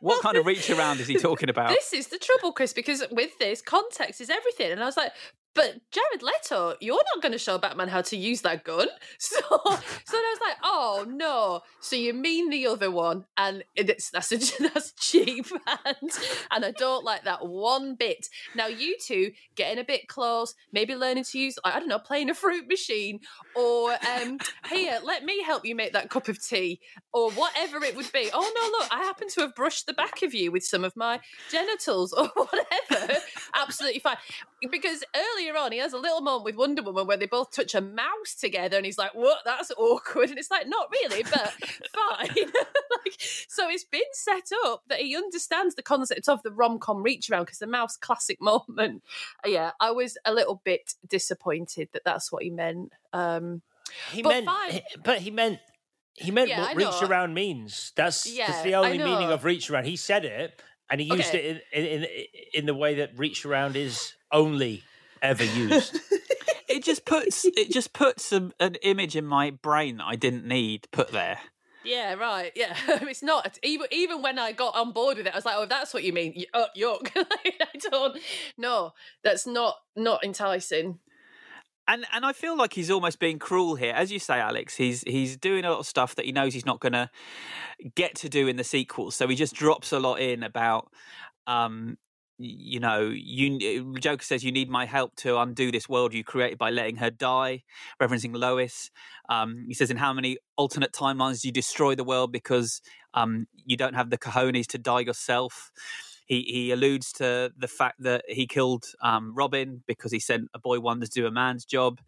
what kind of reach around is he talking about? This is the trouble, Chris, because with this, context is everything. And I was like, but Jared Leto, you're not going to show Batman how to use that gun. So, so I was like, oh no. So you mean the other one? And it's that's a, that's cheap, and and I don't like that one bit. Now you two getting a bit close, maybe learning to use, I don't know, playing a fruit machine, or um, here, let me help you make that cup of tea, or whatever it would be. Oh no, look, I happen to have brushed the back of you with some of my genitals, or whatever. Absolutely fine. Because earlier on, he has a little moment with Wonder Woman where they both touch a mouse together, and he's like, "What? That's awkward." And it's like, not really, but fine. like, so it's been set up that he understands the concept of the rom com reach around because the mouse classic moment. Yeah, I was a little bit disappointed that that's what he meant. Um, He but meant, fine. but he meant. He meant Yeah, what reach around means. That's, Yeah, that's the only meaning of reach around. He said it, and he used Okay. it in, in, in, in the way that reach around is only ever used. it just puts it just puts a, an image in my brain that I didn't need put there. Yeah, right. Yeah, it's not even even when I got on board with it, I was like, "Oh, that's what you mean, y- uh, yuck!" I don't. No, that's not not enticing. And and I feel like he's almost being cruel here, as you say, Alex. He's he's doing a lot of stuff that he knows he's not going to get to do in the sequel, so he just drops a lot in about. Um, y- you know, you Joker says you need my help to undo this world you created by letting her die, referencing Lois. Um, he says, "In how many alternate timelines do you destroy the world because um, you don't have the cojones to die yourself?" He he alludes to the fact that he killed um, Robin because he sent a boy wonder to do a man's job.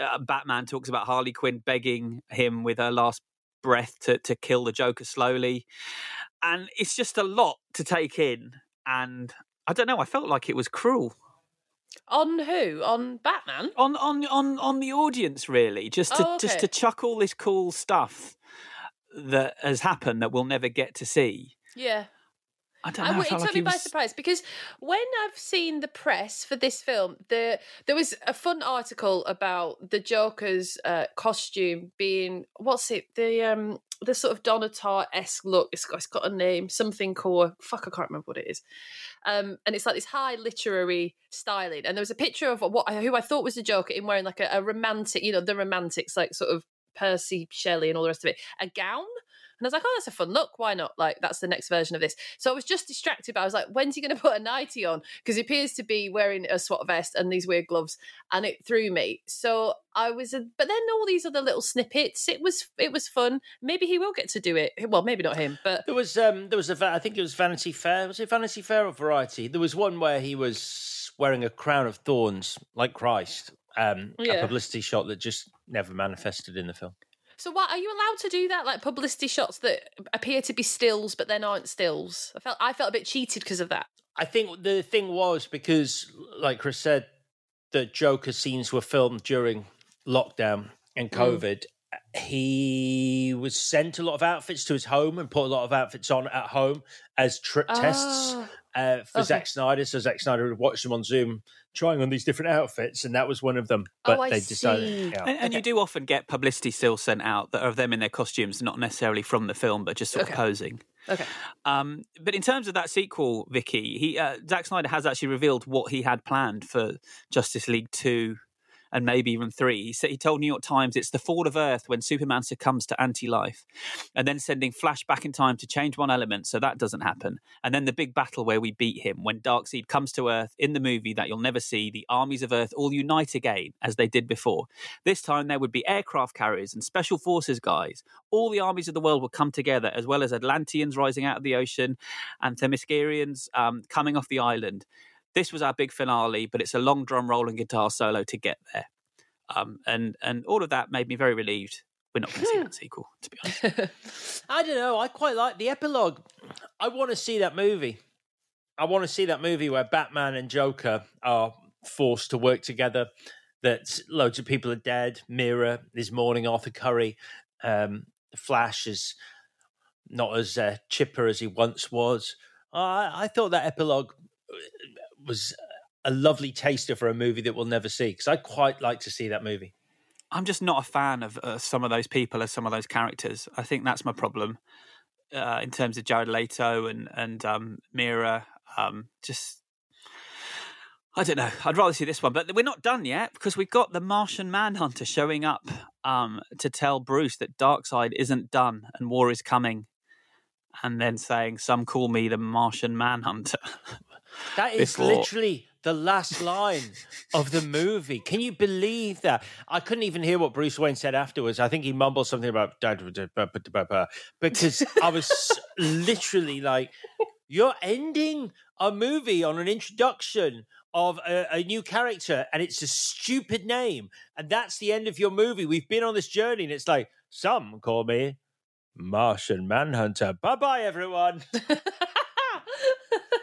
Uh, Batman talks about Harley Quinn begging him with her last breath to to kill the Joker slowly, and it's just a lot to take in. And I don't know. I felt like it was cruel On who? On Batman? on on on on the audience, really, just to Oh, just to chuck all this cool stuff that has happened that we'll never get to see. Yeah. I don't know. I it took like me he by surprise because when I've seen the press for this film, the there was a fun article about the Joker's uh, costume being what's it the um the sort of Donatar esque look. It's got, it's got a name, something core. Fuck, I can't remember what it is. Um, and it's like this high literary styling. And there was a picture of what who I thought was the Joker in wearing like a, a romantic, you know, the romantics, like sort of Percy Shelley and all the rest of it, a gown. And I was like, oh, that's a fun look. Why not? Like, that's the next version of this. So I was just distracted. But I was like, when's he going to put a nightie on? Because he appears to be wearing a SWAT vest and these weird gloves, and it threw me. So I was, a, but then all these other little snippets. It was, it was fun. Maybe he will get to do it. Well, maybe not him, but There was um there was a, I think it was Vanity Fair. Was it Vanity Fair or Variety? There was one where he was wearing a crown of thorns like Christ. Um, Yeah. a publicity shot that just never manifested in the film. So why are you allowed to do that? Like publicity shots that appear to be stills but then aren't stills. I felt I felt a bit cheated because of that. I think the thing was because, like Chris said, the Joker scenes were filmed during lockdown and Mm. COVID. He was sent a lot of outfits to his home and put a lot of outfits on at home as trip tests Ah, uh, for okay. Zack Snyder. So Zack Snyder would watch them on Zoom, trying on these different outfits, and that was one of them. But Oh, I they decided, see. yeah. And, and you do often get publicity stills sent out that are of them in their costumes, not necessarily from the film, but just sort Okay. of posing. Okay. Um, but in terms of that sequel, Vicky, he uh, Zack Snyder has actually revealed what he had planned for Justice League two and maybe even three. He said he told New York Times it's the fall of Earth when Superman succumbs to anti-life, and then sending Flash back in time to change one element so that doesn't happen, and then the big battle where we beat him when Darkseid comes to Earth in the movie that you'll never see. The armies of Earth all unite again as they did before. This time there would be aircraft carriers and special forces guys. All the armies of the world would come together, as well as Atlanteans rising out of the ocean and Themyscirians um, coming off the island. This was our big finale, but it's a long drum roll and guitar solo to get there. Um, and and all of that made me very relieved. We're not going to see that sequel, to be honest. I don't know. I quite like the epilogue. I want to see that movie. I want to see that movie where Batman and Joker are forced to work together. That loads of people are dead. Mera is mourning Arthur Curry. Um, Flash is not as uh, chipper as he once was. I I thought that epilogue was a lovely taster for a movie that we'll never see because I quite like to see that movie. I'm just not a fan of uh, some of those people as some of those characters. I think that's my problem uh, in terms of Jared Leto and and um, Mera. Um, just I don't know. I'd rather see this one, but we're not done yet because we've got the Martian Manhunter showing up um, to tell Bruce that Darkseid isn't done and war is coming, and then saying, "Some call me the Martian Manhunter." That is Before- literally the last line of the movie. Can you believe that? I couldn't even hear what Bruce Wayne said afterwards. I think he mumbled something about because I was literally like, "You're ending a movie on an introduction." Of a, a new character, and it's a stupid name, and that's the end of your movie. We've been on this journey, and it's like some call me Martian Manhunter. Bye bye, everyone.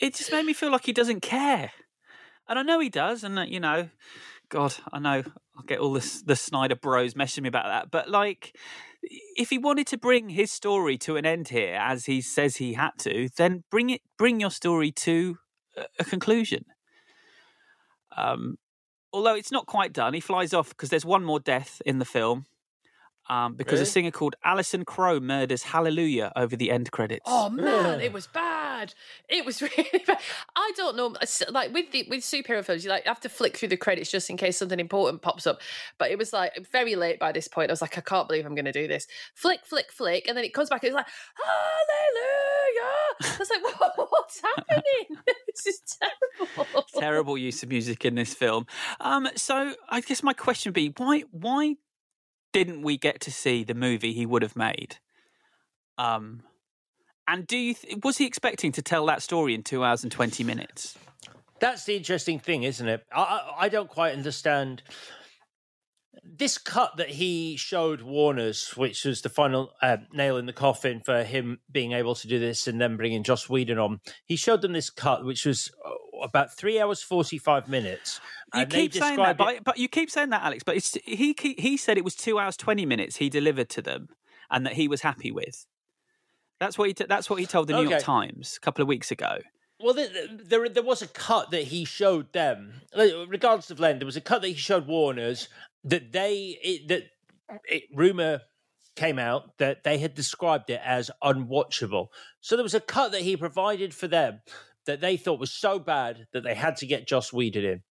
it just made me feel like he doesn't care. And I know he does, and uh, you know, God, I know I'll get all this the Snyder Bros messaging me about that. But like, if he wanted to bring his story to an end here, as he says he had to, then bring it, bring your story to a, a conclusion. Um, although it's not quite done, he flies off because there's one more death in the film. Um, because a singer called Allison Crowe murders Hallelujah over the end credits. Oh man, it was bad. It was really bad. I don't know, like with the with superhero films, you like have to flick through the credits just in case something important pops up. But it was like very late by this point. I was like, I can't believe I'm going to do this. Flick, flick, flick, and then it comes back. and It's like Hallelujah. I was like, what, what's happening? this is terrible. terrible use of music in this film. Um, so I guess my question would be why why didn't we get to see the movie he would have made? Um, and do you th- was he expecting to tell that story in two hours and twenty minutes? That's the interesting thing, isn't it? I, I, don't quite understand this cut that he showed Warner's, which was the final uh, nail in the coffin for him being able to do this and then bringing Joss Whedon on. He showed them this cut, which was uh, about three hours forty five minutes. You keep saying that, but, but you keep saying that, Alex. But it's, he he said it was two hours twenty minutes he delivered to them, and that he was happy with. That's what he. That's what he told the New York Times a couple of weeks ago. Well, there, there there was a cut that he showed them, regardless of length. There was a cut that he showed Warner's that they it, that it, rumor came out that they had described it as unwatchable. So there was a cut that he provided for them that they thought was so bad that they had to get Joss Whedon in.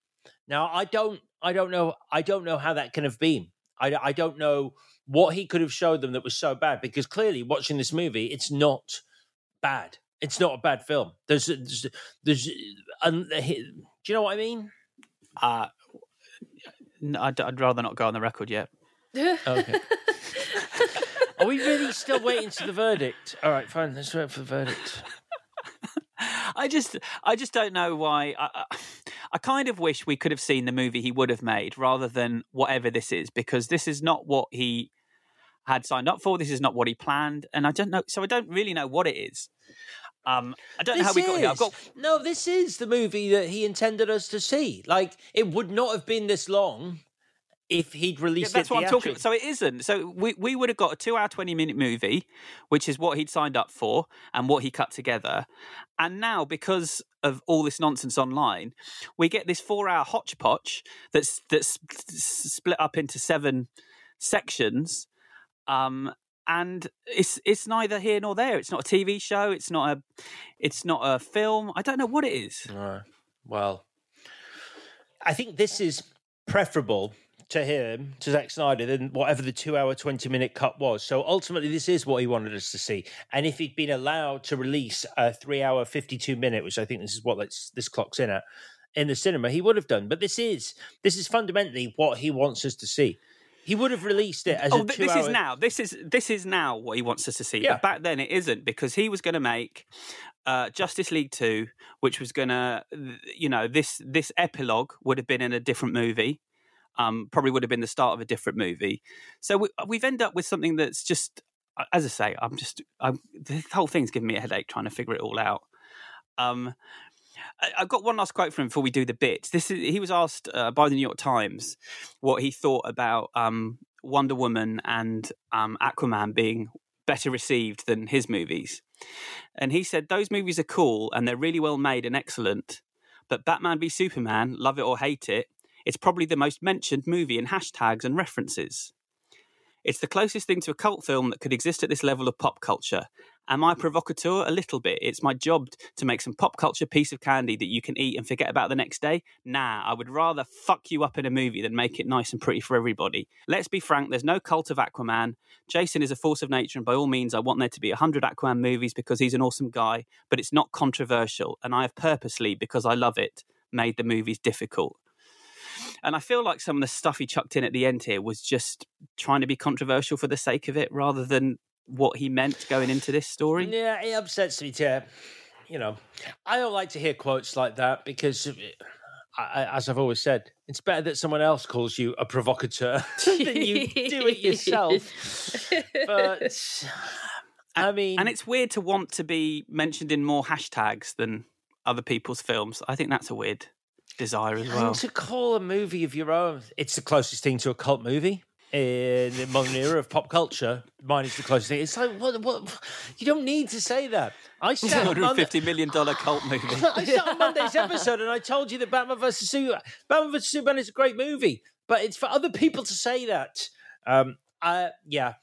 Now I don't I don't know I don't know how that can have been. I, I don't know what he could have showed them that was so bad because clearly watching this movie it's not bad. It's not a bad film. There's there's, there's um, do you know what I mean? Uh, I'd, I'd rather not go on the record yet. Okay. Are we really still waiting to the verdict? All right, fine. Let's wait for the verdict. I just, I just don't know why. I, I, kind of wish we could have seen the movie he would have made rather than whatever this is, because this is not what he had signed up for. This is not what he planned, and I don't know. So I don't really know what it is. Um, I don't know how we got here. I've got No, this is the movie that he intended us to see. Like, it would not have been this long if he'd Yeah, released that's it. what I'm talking theatrically. about. So it isn't. So we, we would have got a two hour, 20 minute movie, which is what he'd signed up for and what he cut together. And now, because of all this nonsense online, we get this four hour hodgepodge that's, that's split up into seven sections. Um, and it's it's neither here nor there. It's not a TV show. It's not a it's not a film. I don't know what it is. Right. Well, I think this is preferable to him, to Zack Snyder, than whatever the two hour, 20 minute cut was. So ultimately, this is what he wanted us to see. And if he'd been allowed to release a three hour, 52 minute, which I think this is what this, this clock's in at, in the cinema, he would have done. But this is this is fundamentally what he wants us to see. He would have released it as oh, a th- two this hour. is now. This is this is now what he wants us to see. Yeah. But back then it isn't because he was going to make uh, Justice League Two, which was going to, you know, this this epilogue would have been in a different movie. Um, probably would have been the start of a different movie. So we, we've ended up with something that's just, uh, as I say, I'm just, I'm, the whole thing's giving me a headache trying to figure it all out. Um, I've got one last quote from him before we do the bits. This is he was asked uh, by the New York Times what he thought about um, Wonder Woman and um, Aquaman being better received than his movies, and he said those movies are cool and they're really well made and excellent, but Batman v Superman, love it or hate it, it's probably the most mentioned movie in hashtags and references. It's the closest thing to a cult film that could exist at this level of pop culture. Am I provocateur? A little bit. It's my job to make some pop culture piece of candy that you can eat and forget about the next day. Nah, I would rather fuck you up in a movie than make it nice and pretty for everybody. Let's be frank, there's no cult of Aquaman. Jason is a force of nature, and by all means, I want there to be 100 Aquaman movies because he's an awesome guy, but it's not controversial, and I have purposely, because I love it, made the movies difficult. And I feel like some of the stuff he chucked in at the end here was just trying to be controversial for the sake of it rather than what he meant going into this story. Yeah, it upsets me too. You know, I don't like to hear quotes like that because, uh, I, I- as I've always said, it's better that someone else calls you a provocateur than you do it yourself. But I mean, and it's weird to want to be mentioned in more hashtags than other people's films. I think that's a weird desire as well. And to call a movie of your own, it's the closest thing to a cult movie in the modern era of pop culture. Mine is the closest thing. It's like, what? What? You don't need to say that. I Two sat on hundred Monday, fifty million dollar cult movie. I sat on Monday's episode and I told you that Batman vs Superman, Batman vs Superman is a great movie, but it's for other people to say that. Um, I, yeah,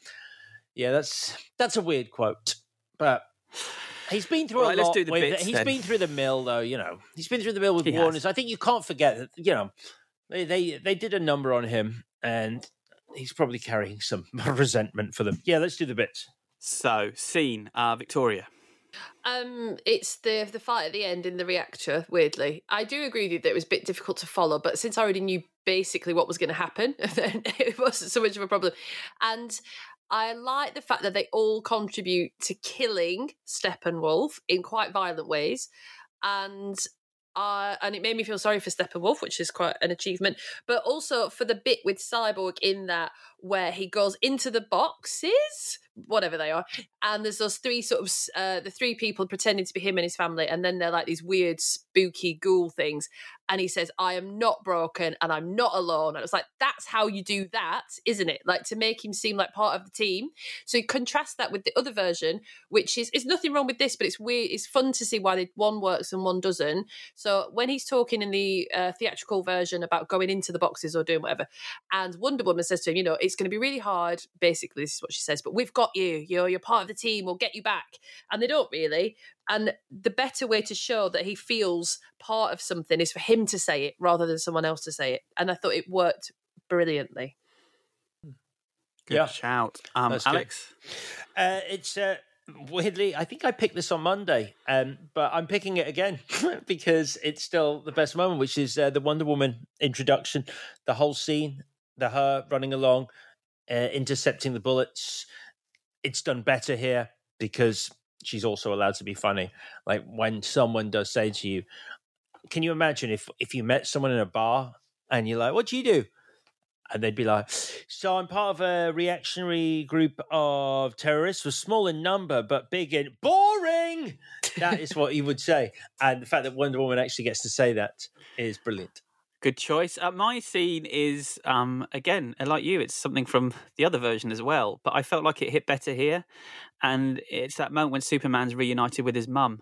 yeah, that's that's a weird quote, but. He's been through Right, a let's lot. do the with, bits he's then. been through the mill, though. You know, he's been through the mill with He has. Warner's. I think you can't forget that. You know, they they they did a number on him, and he's probably carrying some resentment for them. Yeah, let's do the bits. So, scene, uh, Victoria. Um, it's the the fight at the end in the reactor. Weirdly, I do agree with you that it was a bit difficult to follow, but since I already knew basically what was going to happen, then it wasn't so much of a problem. And I like the fact that they all contribute to killing Steppenwolf in quite violent ways, and. Uh, and it made me feel sorry for Steppenwolf, which is quite an achievement, but also for the bit with Cyborg in that where he goes into the boxes whatever they are. And there's those three sort of uh, the three people pretending to be him and his family, and then they're like these weird spooky ghoul things. And he says, "I am not broken, and I'm not alone." And it's like that's how you do that, isn't it? Like to make him seem like part of the team. So you contrast that with the other version, which is is nothing wrong with this, but it's weird. It's fun to see why one works and one doesn't. So when he's talking in the uh, theatrical version about going into the boxes or doing whatever, and Wonder Woman says to him, "You know, it's going to be really hard." Basically, this is what she says, but we've got you. You're you're part of the team. We'll get you back. And they don't really. And the better way to show that he feels part of something is for him to say it rather than someone else to say it. And I thought it worked brilliantly. Good Yeah. shout. Um, That's good. Alex? Uh, it's uh, weirdly, I think I picked this on Monday, um, but I'm picking it again because it's still the best moment, which is uh, the Wonder Woman introduction, the whole scene, the her running along, uh, intercepting the bullets. It's done better here because she's also allowed to be funny. Like when someone does say to you, "Can you imagine if if you met someone in a bar and you're like, what do you do?" and they'd be like, "So I'm part of a reactionary group of terrorists, was small in number but big in boring." That is what he would say, and the fact that Wonder Woman actually gets to say that is brilliant. Good choice. Uh, my scene is, um, again, like you, it's something from the other version as well, but I felt like it hit better here. And it's that moment when Superman's reunited with his mum.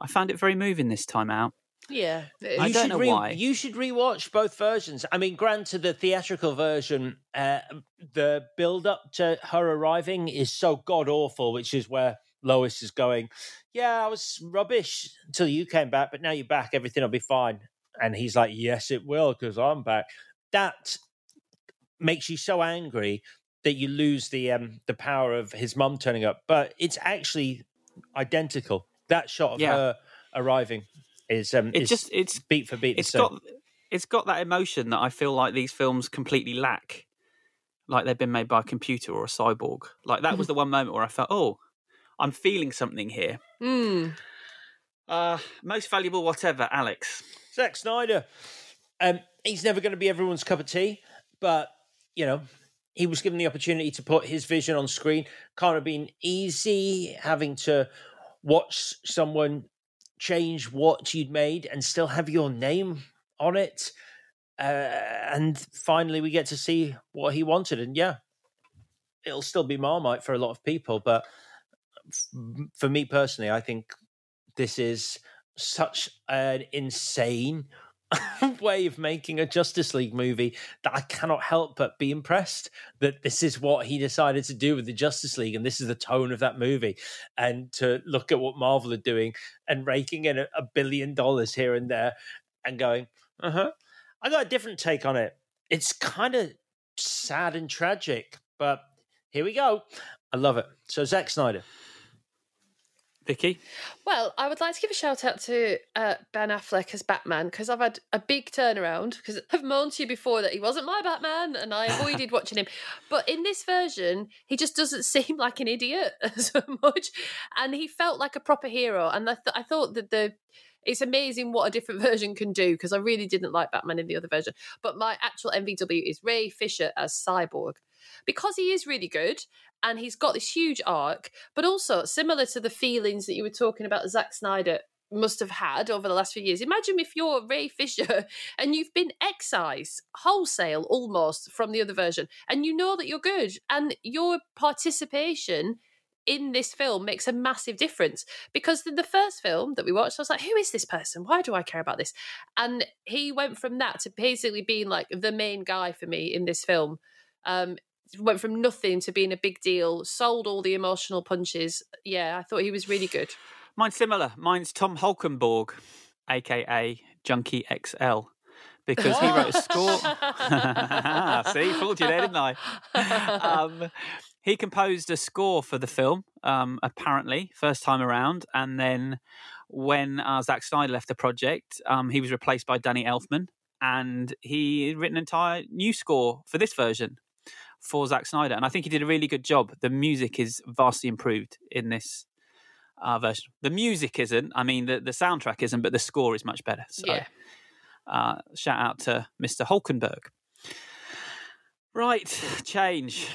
I found it very moving this time out. Yeah. I You don't should know re- why. You should rewatch both versions. I mean, granted, the theatrical version, uh, the build up to her arriving is so god awful, which is where Lois is going. Yeah, I was rubbish until you came back, but now you're back. Everything will be fine. And he's like, Yes, it will, because I'm back. That makes you so angry that you lose the um, the power of his mum turning up. But it's actually identical. That shot of Yeah. her arriving is um, It is just it's beat for beat. the It's same. got it's got that emotion that I feel like these films completely lack. Like they've been made by a computer or a cyborg. Like that was the one moment where I felt, oh, I'm feeling something here. Mm. Uh, most valuable, whatever, Alex. Zack Snyder. Um, he's never going to be everyone's cup of tea, but you know, he was given the opportunity to put his vision on screen. Can't have been easy having to watch someone change what you'd made and still have your name on it. Uh, and finally, we get to see what he wanted. And yeah, it'll still be Marmite for a lot of people, but f- for me personally, I think this is such an insane way of making a Justice League movie that I cannot help but be impressed that this is what he decided to do with the Justice League and this is the tone of that movie. And to look at what Marvel are doing and raking in a, a billion dollars here and there and going, uh huh. I got a different take on it. It's kind of sad and tragic, but here we go. I love it. So, Zack Snyder. Vicky? Well, I would like to give a shout out to uh, Ben Affleck as Batman because I've had a big turnaround because I've moaned to you before that he wasn't my Batman and I avoided watching him. But in this version, he just doesn't seem like an idiot so much, and he felt like a proper hero. And I, th- I thought that the it's amazing what a different version can do because I really didn't like Batman in the other version. But my actual MVW is Ray Fisher as Cyborg because he is really good and he's got this huge arc, but also similar to the feelings that you were talking about Zack Snyder must have had over the last few years. Imagine if you're Ray Fisher and you've been excised wholesale almost from the other version, and you know that you're good, and your participation in this film makes a massive difference because in the first film that we watched, I was like, who is this person? Why do I care about this? And he went from that to basically being like the main guy for me in this film. Um, went from nothing to being a big deal, sold all the emotional punches. Yeah, I thought he was really good. Mine's similar. Mine's Tom Holkenborg, aka Junkie XL, because he wrote a score. See, fooled you there, didn't I? Um, he composed a score for the film, um, apparently, first time around. And then when uh, Zack Snyder left the project, um, he was replaced by Danny Elfman. And he had written an entire new score for this version for Zack Snyder. And I think he did a really good job. The music is vastly improved in this uh, version. The music isn't. I mean, the, the soundtrack isn't, but the score is much better. So, Yeah. uh, shout out to Mr. Holkenborg. Right, change.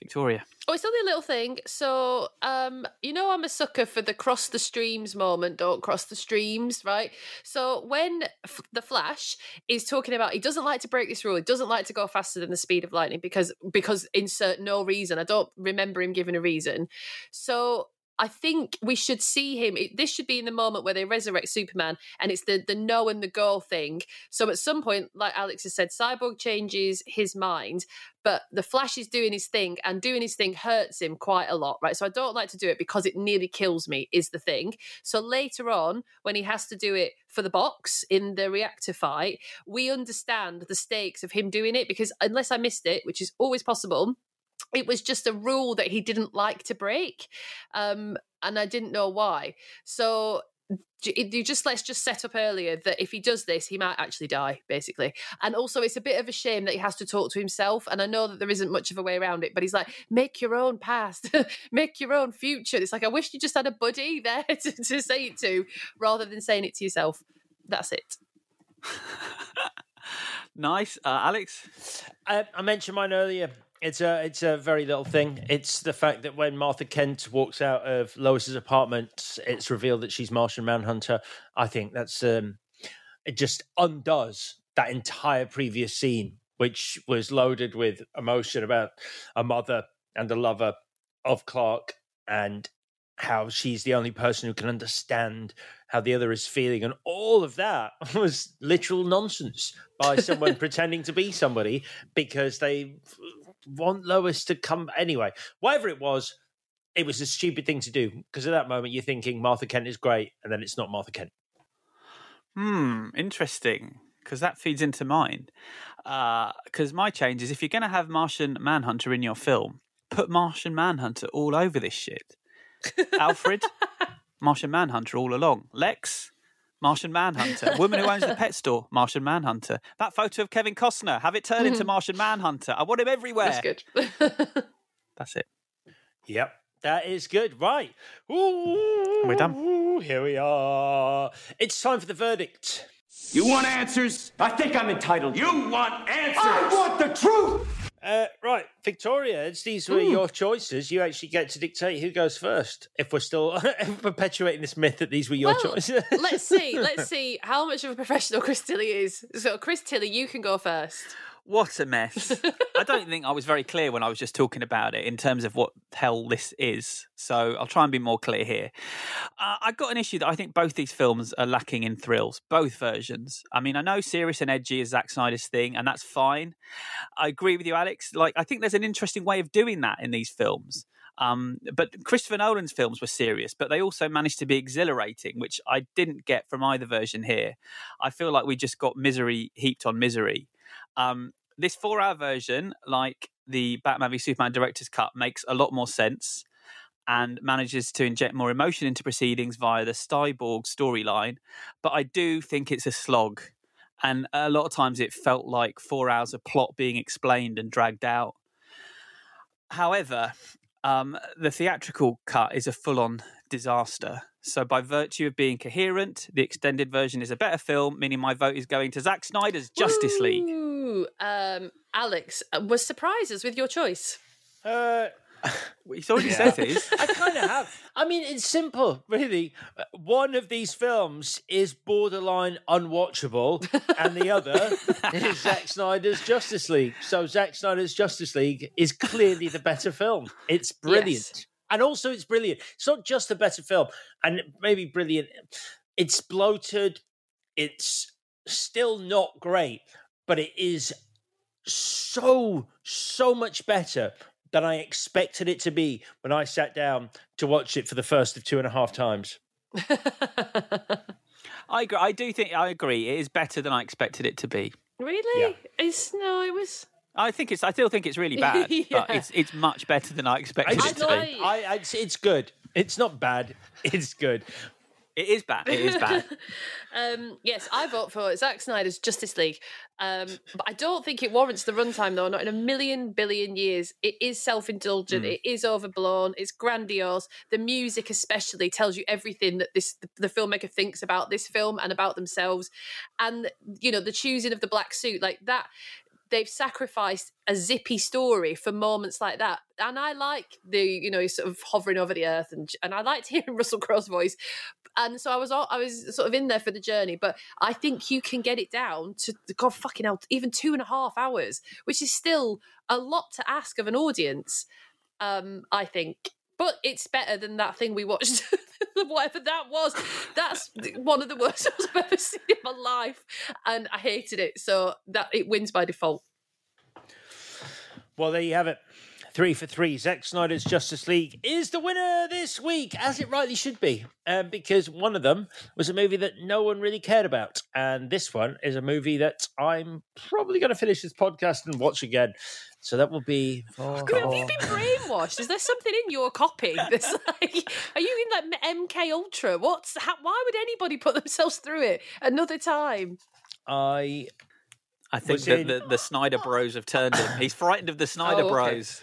Victoria. Oh, it's only a little thing. So, um, you know, I'm a sucker for the cross the streams moment. Don't cross the streams, right? So, when F- the Flash is talking about he doesn't like to break this rule, he doesn't like to go faster than the speed of lightning because because insert no reason. I don't remember him giving a reason. So, I think we should see him. It, this should be in the moment where they resurrect Superman, and it's the the no and the go thing. So at some point, like Alex has said, Cyborg changes his mind, but the Flash is doing his thing, and doing his thing hurts him quite a lot, right? So I don't like to do it because it nearly kills me. Is the thing. So later on, when he has to do it for the box in the reactor fight, we understand the stakes of him doing it because unless I missed it, which is always possible it was just a rule that he didn't like to break um, and i didn't know why. So you just let's just set up earlier that if he does this he might actually die basically. And also it's a bit of a shame that he has to talk to himself and i know that there isn't much of a way around it but he's like make your own past make your own future. It's like i wish you just had a buddy there to, to say it to rather than saying it to yourself. That's it. Nice. Uh, alex? Uh, i mentioned mine earlier it's a it's a very little thing. It's the fact that when Martha Kent walks out of Lois's apartment, it's revealed that she's Martian Manhunter. I think that's um, it just undoes that entire previous scene, which was loaded with emotion about a mother and a lover of Clark and how she's the only person who can understand how the other is feeling and all of that was literal nonsense by someone pretending to be somebody because they want Lois to come anyway. Whatever it was, it was a stupid thing to do because at that moment you're thinking Martha Kent is great, and then it's not Martha Kent. Hmm, interesting. Because that feeds into mine. Because uh, my change is if you're going to have Martian Manhunter in your film, put Martian Manhunter all over this shit. Alfred, Martian Manhunter all along. Lex, Martian Manhunter. Woman who owns the pet store, Martian Manhunter. That photo of Kevin Costner, have it turned into mm-hmm. Martian Manhunter. I want him everywhere. That's good. That's it. Yep. That is good. Right. Ooh, We're done. Here we are. It's time for the verdict. You want answers? I think I'm entitled. You want answers? I want the truth! Uh, right, Victoria, these were your choices, you actually get to dictate who goes first. If we're still perpetuating this myth that these were your well, choices, let's see. Let's see how much of a professional Chris Tilly is. So, Chris Tilly, you can go first. What a mess. I don't think I was very clear when I was just talking about it in terms of what hell this is. So I'll try and be more clear here. Uh, I've got an issue that I think both these films are lacking in thrills, both versions. I mean, I know serious and edgy is Zack Snyder's thing, and that's fine. I agree with you, Alex. Like, I think there's an interesting way of doing that in these films. Um, but Christopher Nolan's films were serious, but they also managed to be exhilarating, which I didn't get from either version here. I feel like we just got misery heaped on misery. Um, this four hour version, like the Batman v Superman director's cut, makes a lot more sense and manages to inject more emotion into proceedings via the Cyborg storyline. But I do think it's a slog. And a lot of times it felt like four hours of plot being explained and dragged out. However, um, the theatrical cut is a full on disaster. So, by virtue of being coherent, the extended version is a better film, meaning my vote is going to Zack Snyder's Justice League. Ooh, um, Alex, uh, was surprises with your choice? Uh, He's already said his. I kind of have. I mean, it's simple, really. Uh, One of these films is borderline unwatchable, and the other is Zack Snyder's Justice League. So, Zack Snyder's Justice League is clearly the better film. It's brilliant. Yes. And also, it's brilliant. It's not just a better film, and maybe brilliant. It's bloated. It's still not great, but it is so, so much better than I expected it to be when I sat down to watch it for the first of two and a half times. I agree. I do think I agree. It is better than I expected it to be. Really? Yeah. It's no, it was. I think it's. I still think it's really bad, Yeah. but it's it's much better than I I expected just, it to I- be. I, I, it's, it's good. It's not bad. It's good. It is bad. It is bad. um, yes, I vote for Zack Snyder's Justice League. Um, but I don't think it warrants the runtime, though. Not in a million billion years. It is self-indulgent. Mm. It is overblown. It's grandiose. The music, especially, tells you everything that this the, the filmmaker thinks about this film and about themselves. And you know, the choosing of the black suit, like that. They've sacrificed a zippy story for moments like that. And I like the, you know, sort of hovering over the earth, and and I liked hearing Russell Crowe's voice. And so I was, all, I was sort of in there for the journey. But I think you can get it down to God fucking hell, even two and a half hours, which is still a lot to ask of an audience. Um, I think, but it's better than that thing we watched. whatever that was. That's one of the worst I've ever seen in my life, and I hated it. So that it wins by default. Well, there you have it. Three for three. Zack Snyder's Justice League is the winner this week, as it rightly should be, um, because one of them was a movie that no one really cared about, and this one is a movie that I'm probably going to finish this podcast and watch again. So that will be. Oh, Have you been brainwashed? Is there something in your copy that's like? Are you in that MK Ultra? What's? How, why would anybody put themselves through it another time? I. I think that the, the Snyder Bros have turned him. He's frightened of the Snyder Oh, okay. Bros.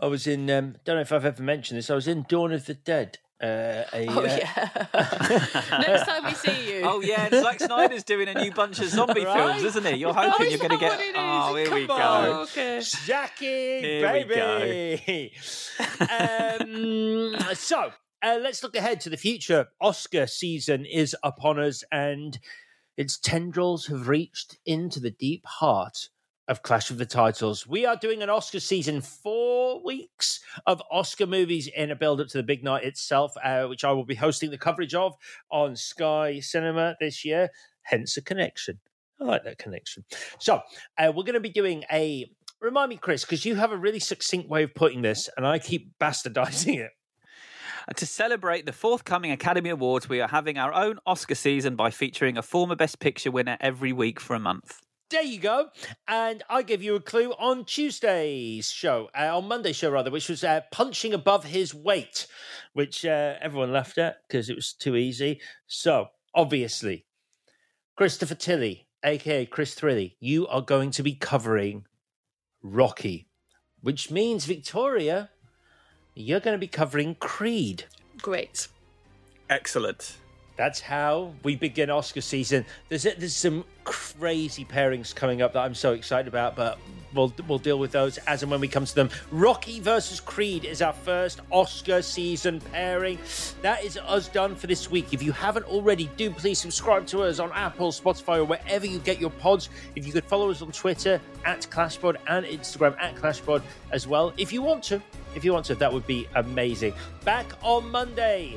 I was in. Um, don't know if I've ever mentioned this. I was in Dawn of the Dead. Uh, a, Oh uh, yeah. Next time we see you. Oh yeah, and Zack Snyder's doing a new bunch of zombie Right. films, isn't he? You're Oh, hoping is you're going to get. what it is? Oh, here we Come go. on. Okay. Jackie, Here we baby. um, so uh, let's look ahead to the future. Oscar season is upon us, and its tendrils have reached into the deep heart of Clash of the Titles. We are doing an Oscar season, four weeks of Oscar movies in a build up to the big night itself, uh, which I will be hosting the coverage of on Sky Cinema this year. Hence a connection. I like that connection. So uh, we're going to be doing a. Remind me, Chris, because you have a really succinct way of putting this, and I keep bastardizing it. To celebrate the forthcoming Academy Awards, we are having our own Oscar season by featuring a former Best Picture winner every week for a month. There you go. And I give you a clue on Tuesday's show, uh, on Monday's show rather, which was uh, punching above his weight, which uh, everyone laughed at because it was too easy. So obviously, Christopher Tilly, aka Chris Thrilly, you are going to be covering Rocky, which means Victoria, you're going to be covering Creed. Great. Excellent. That's how we begin Oscar season. There's there's some crazy pairings coming up that I'm so excited about, but we'll we'll deal with those as and when we come to them. Rocky versus Creed is our first Oscar season pairing. That is us done for this week. If you haven't already, do please subscribe to us on Apple, Spotify, or wherever you get your pods. If you could follow us on Twitter at ClashPod and Instagram at ClashPod as well. If you want to, if you want to, that would be amazing. Back on Monday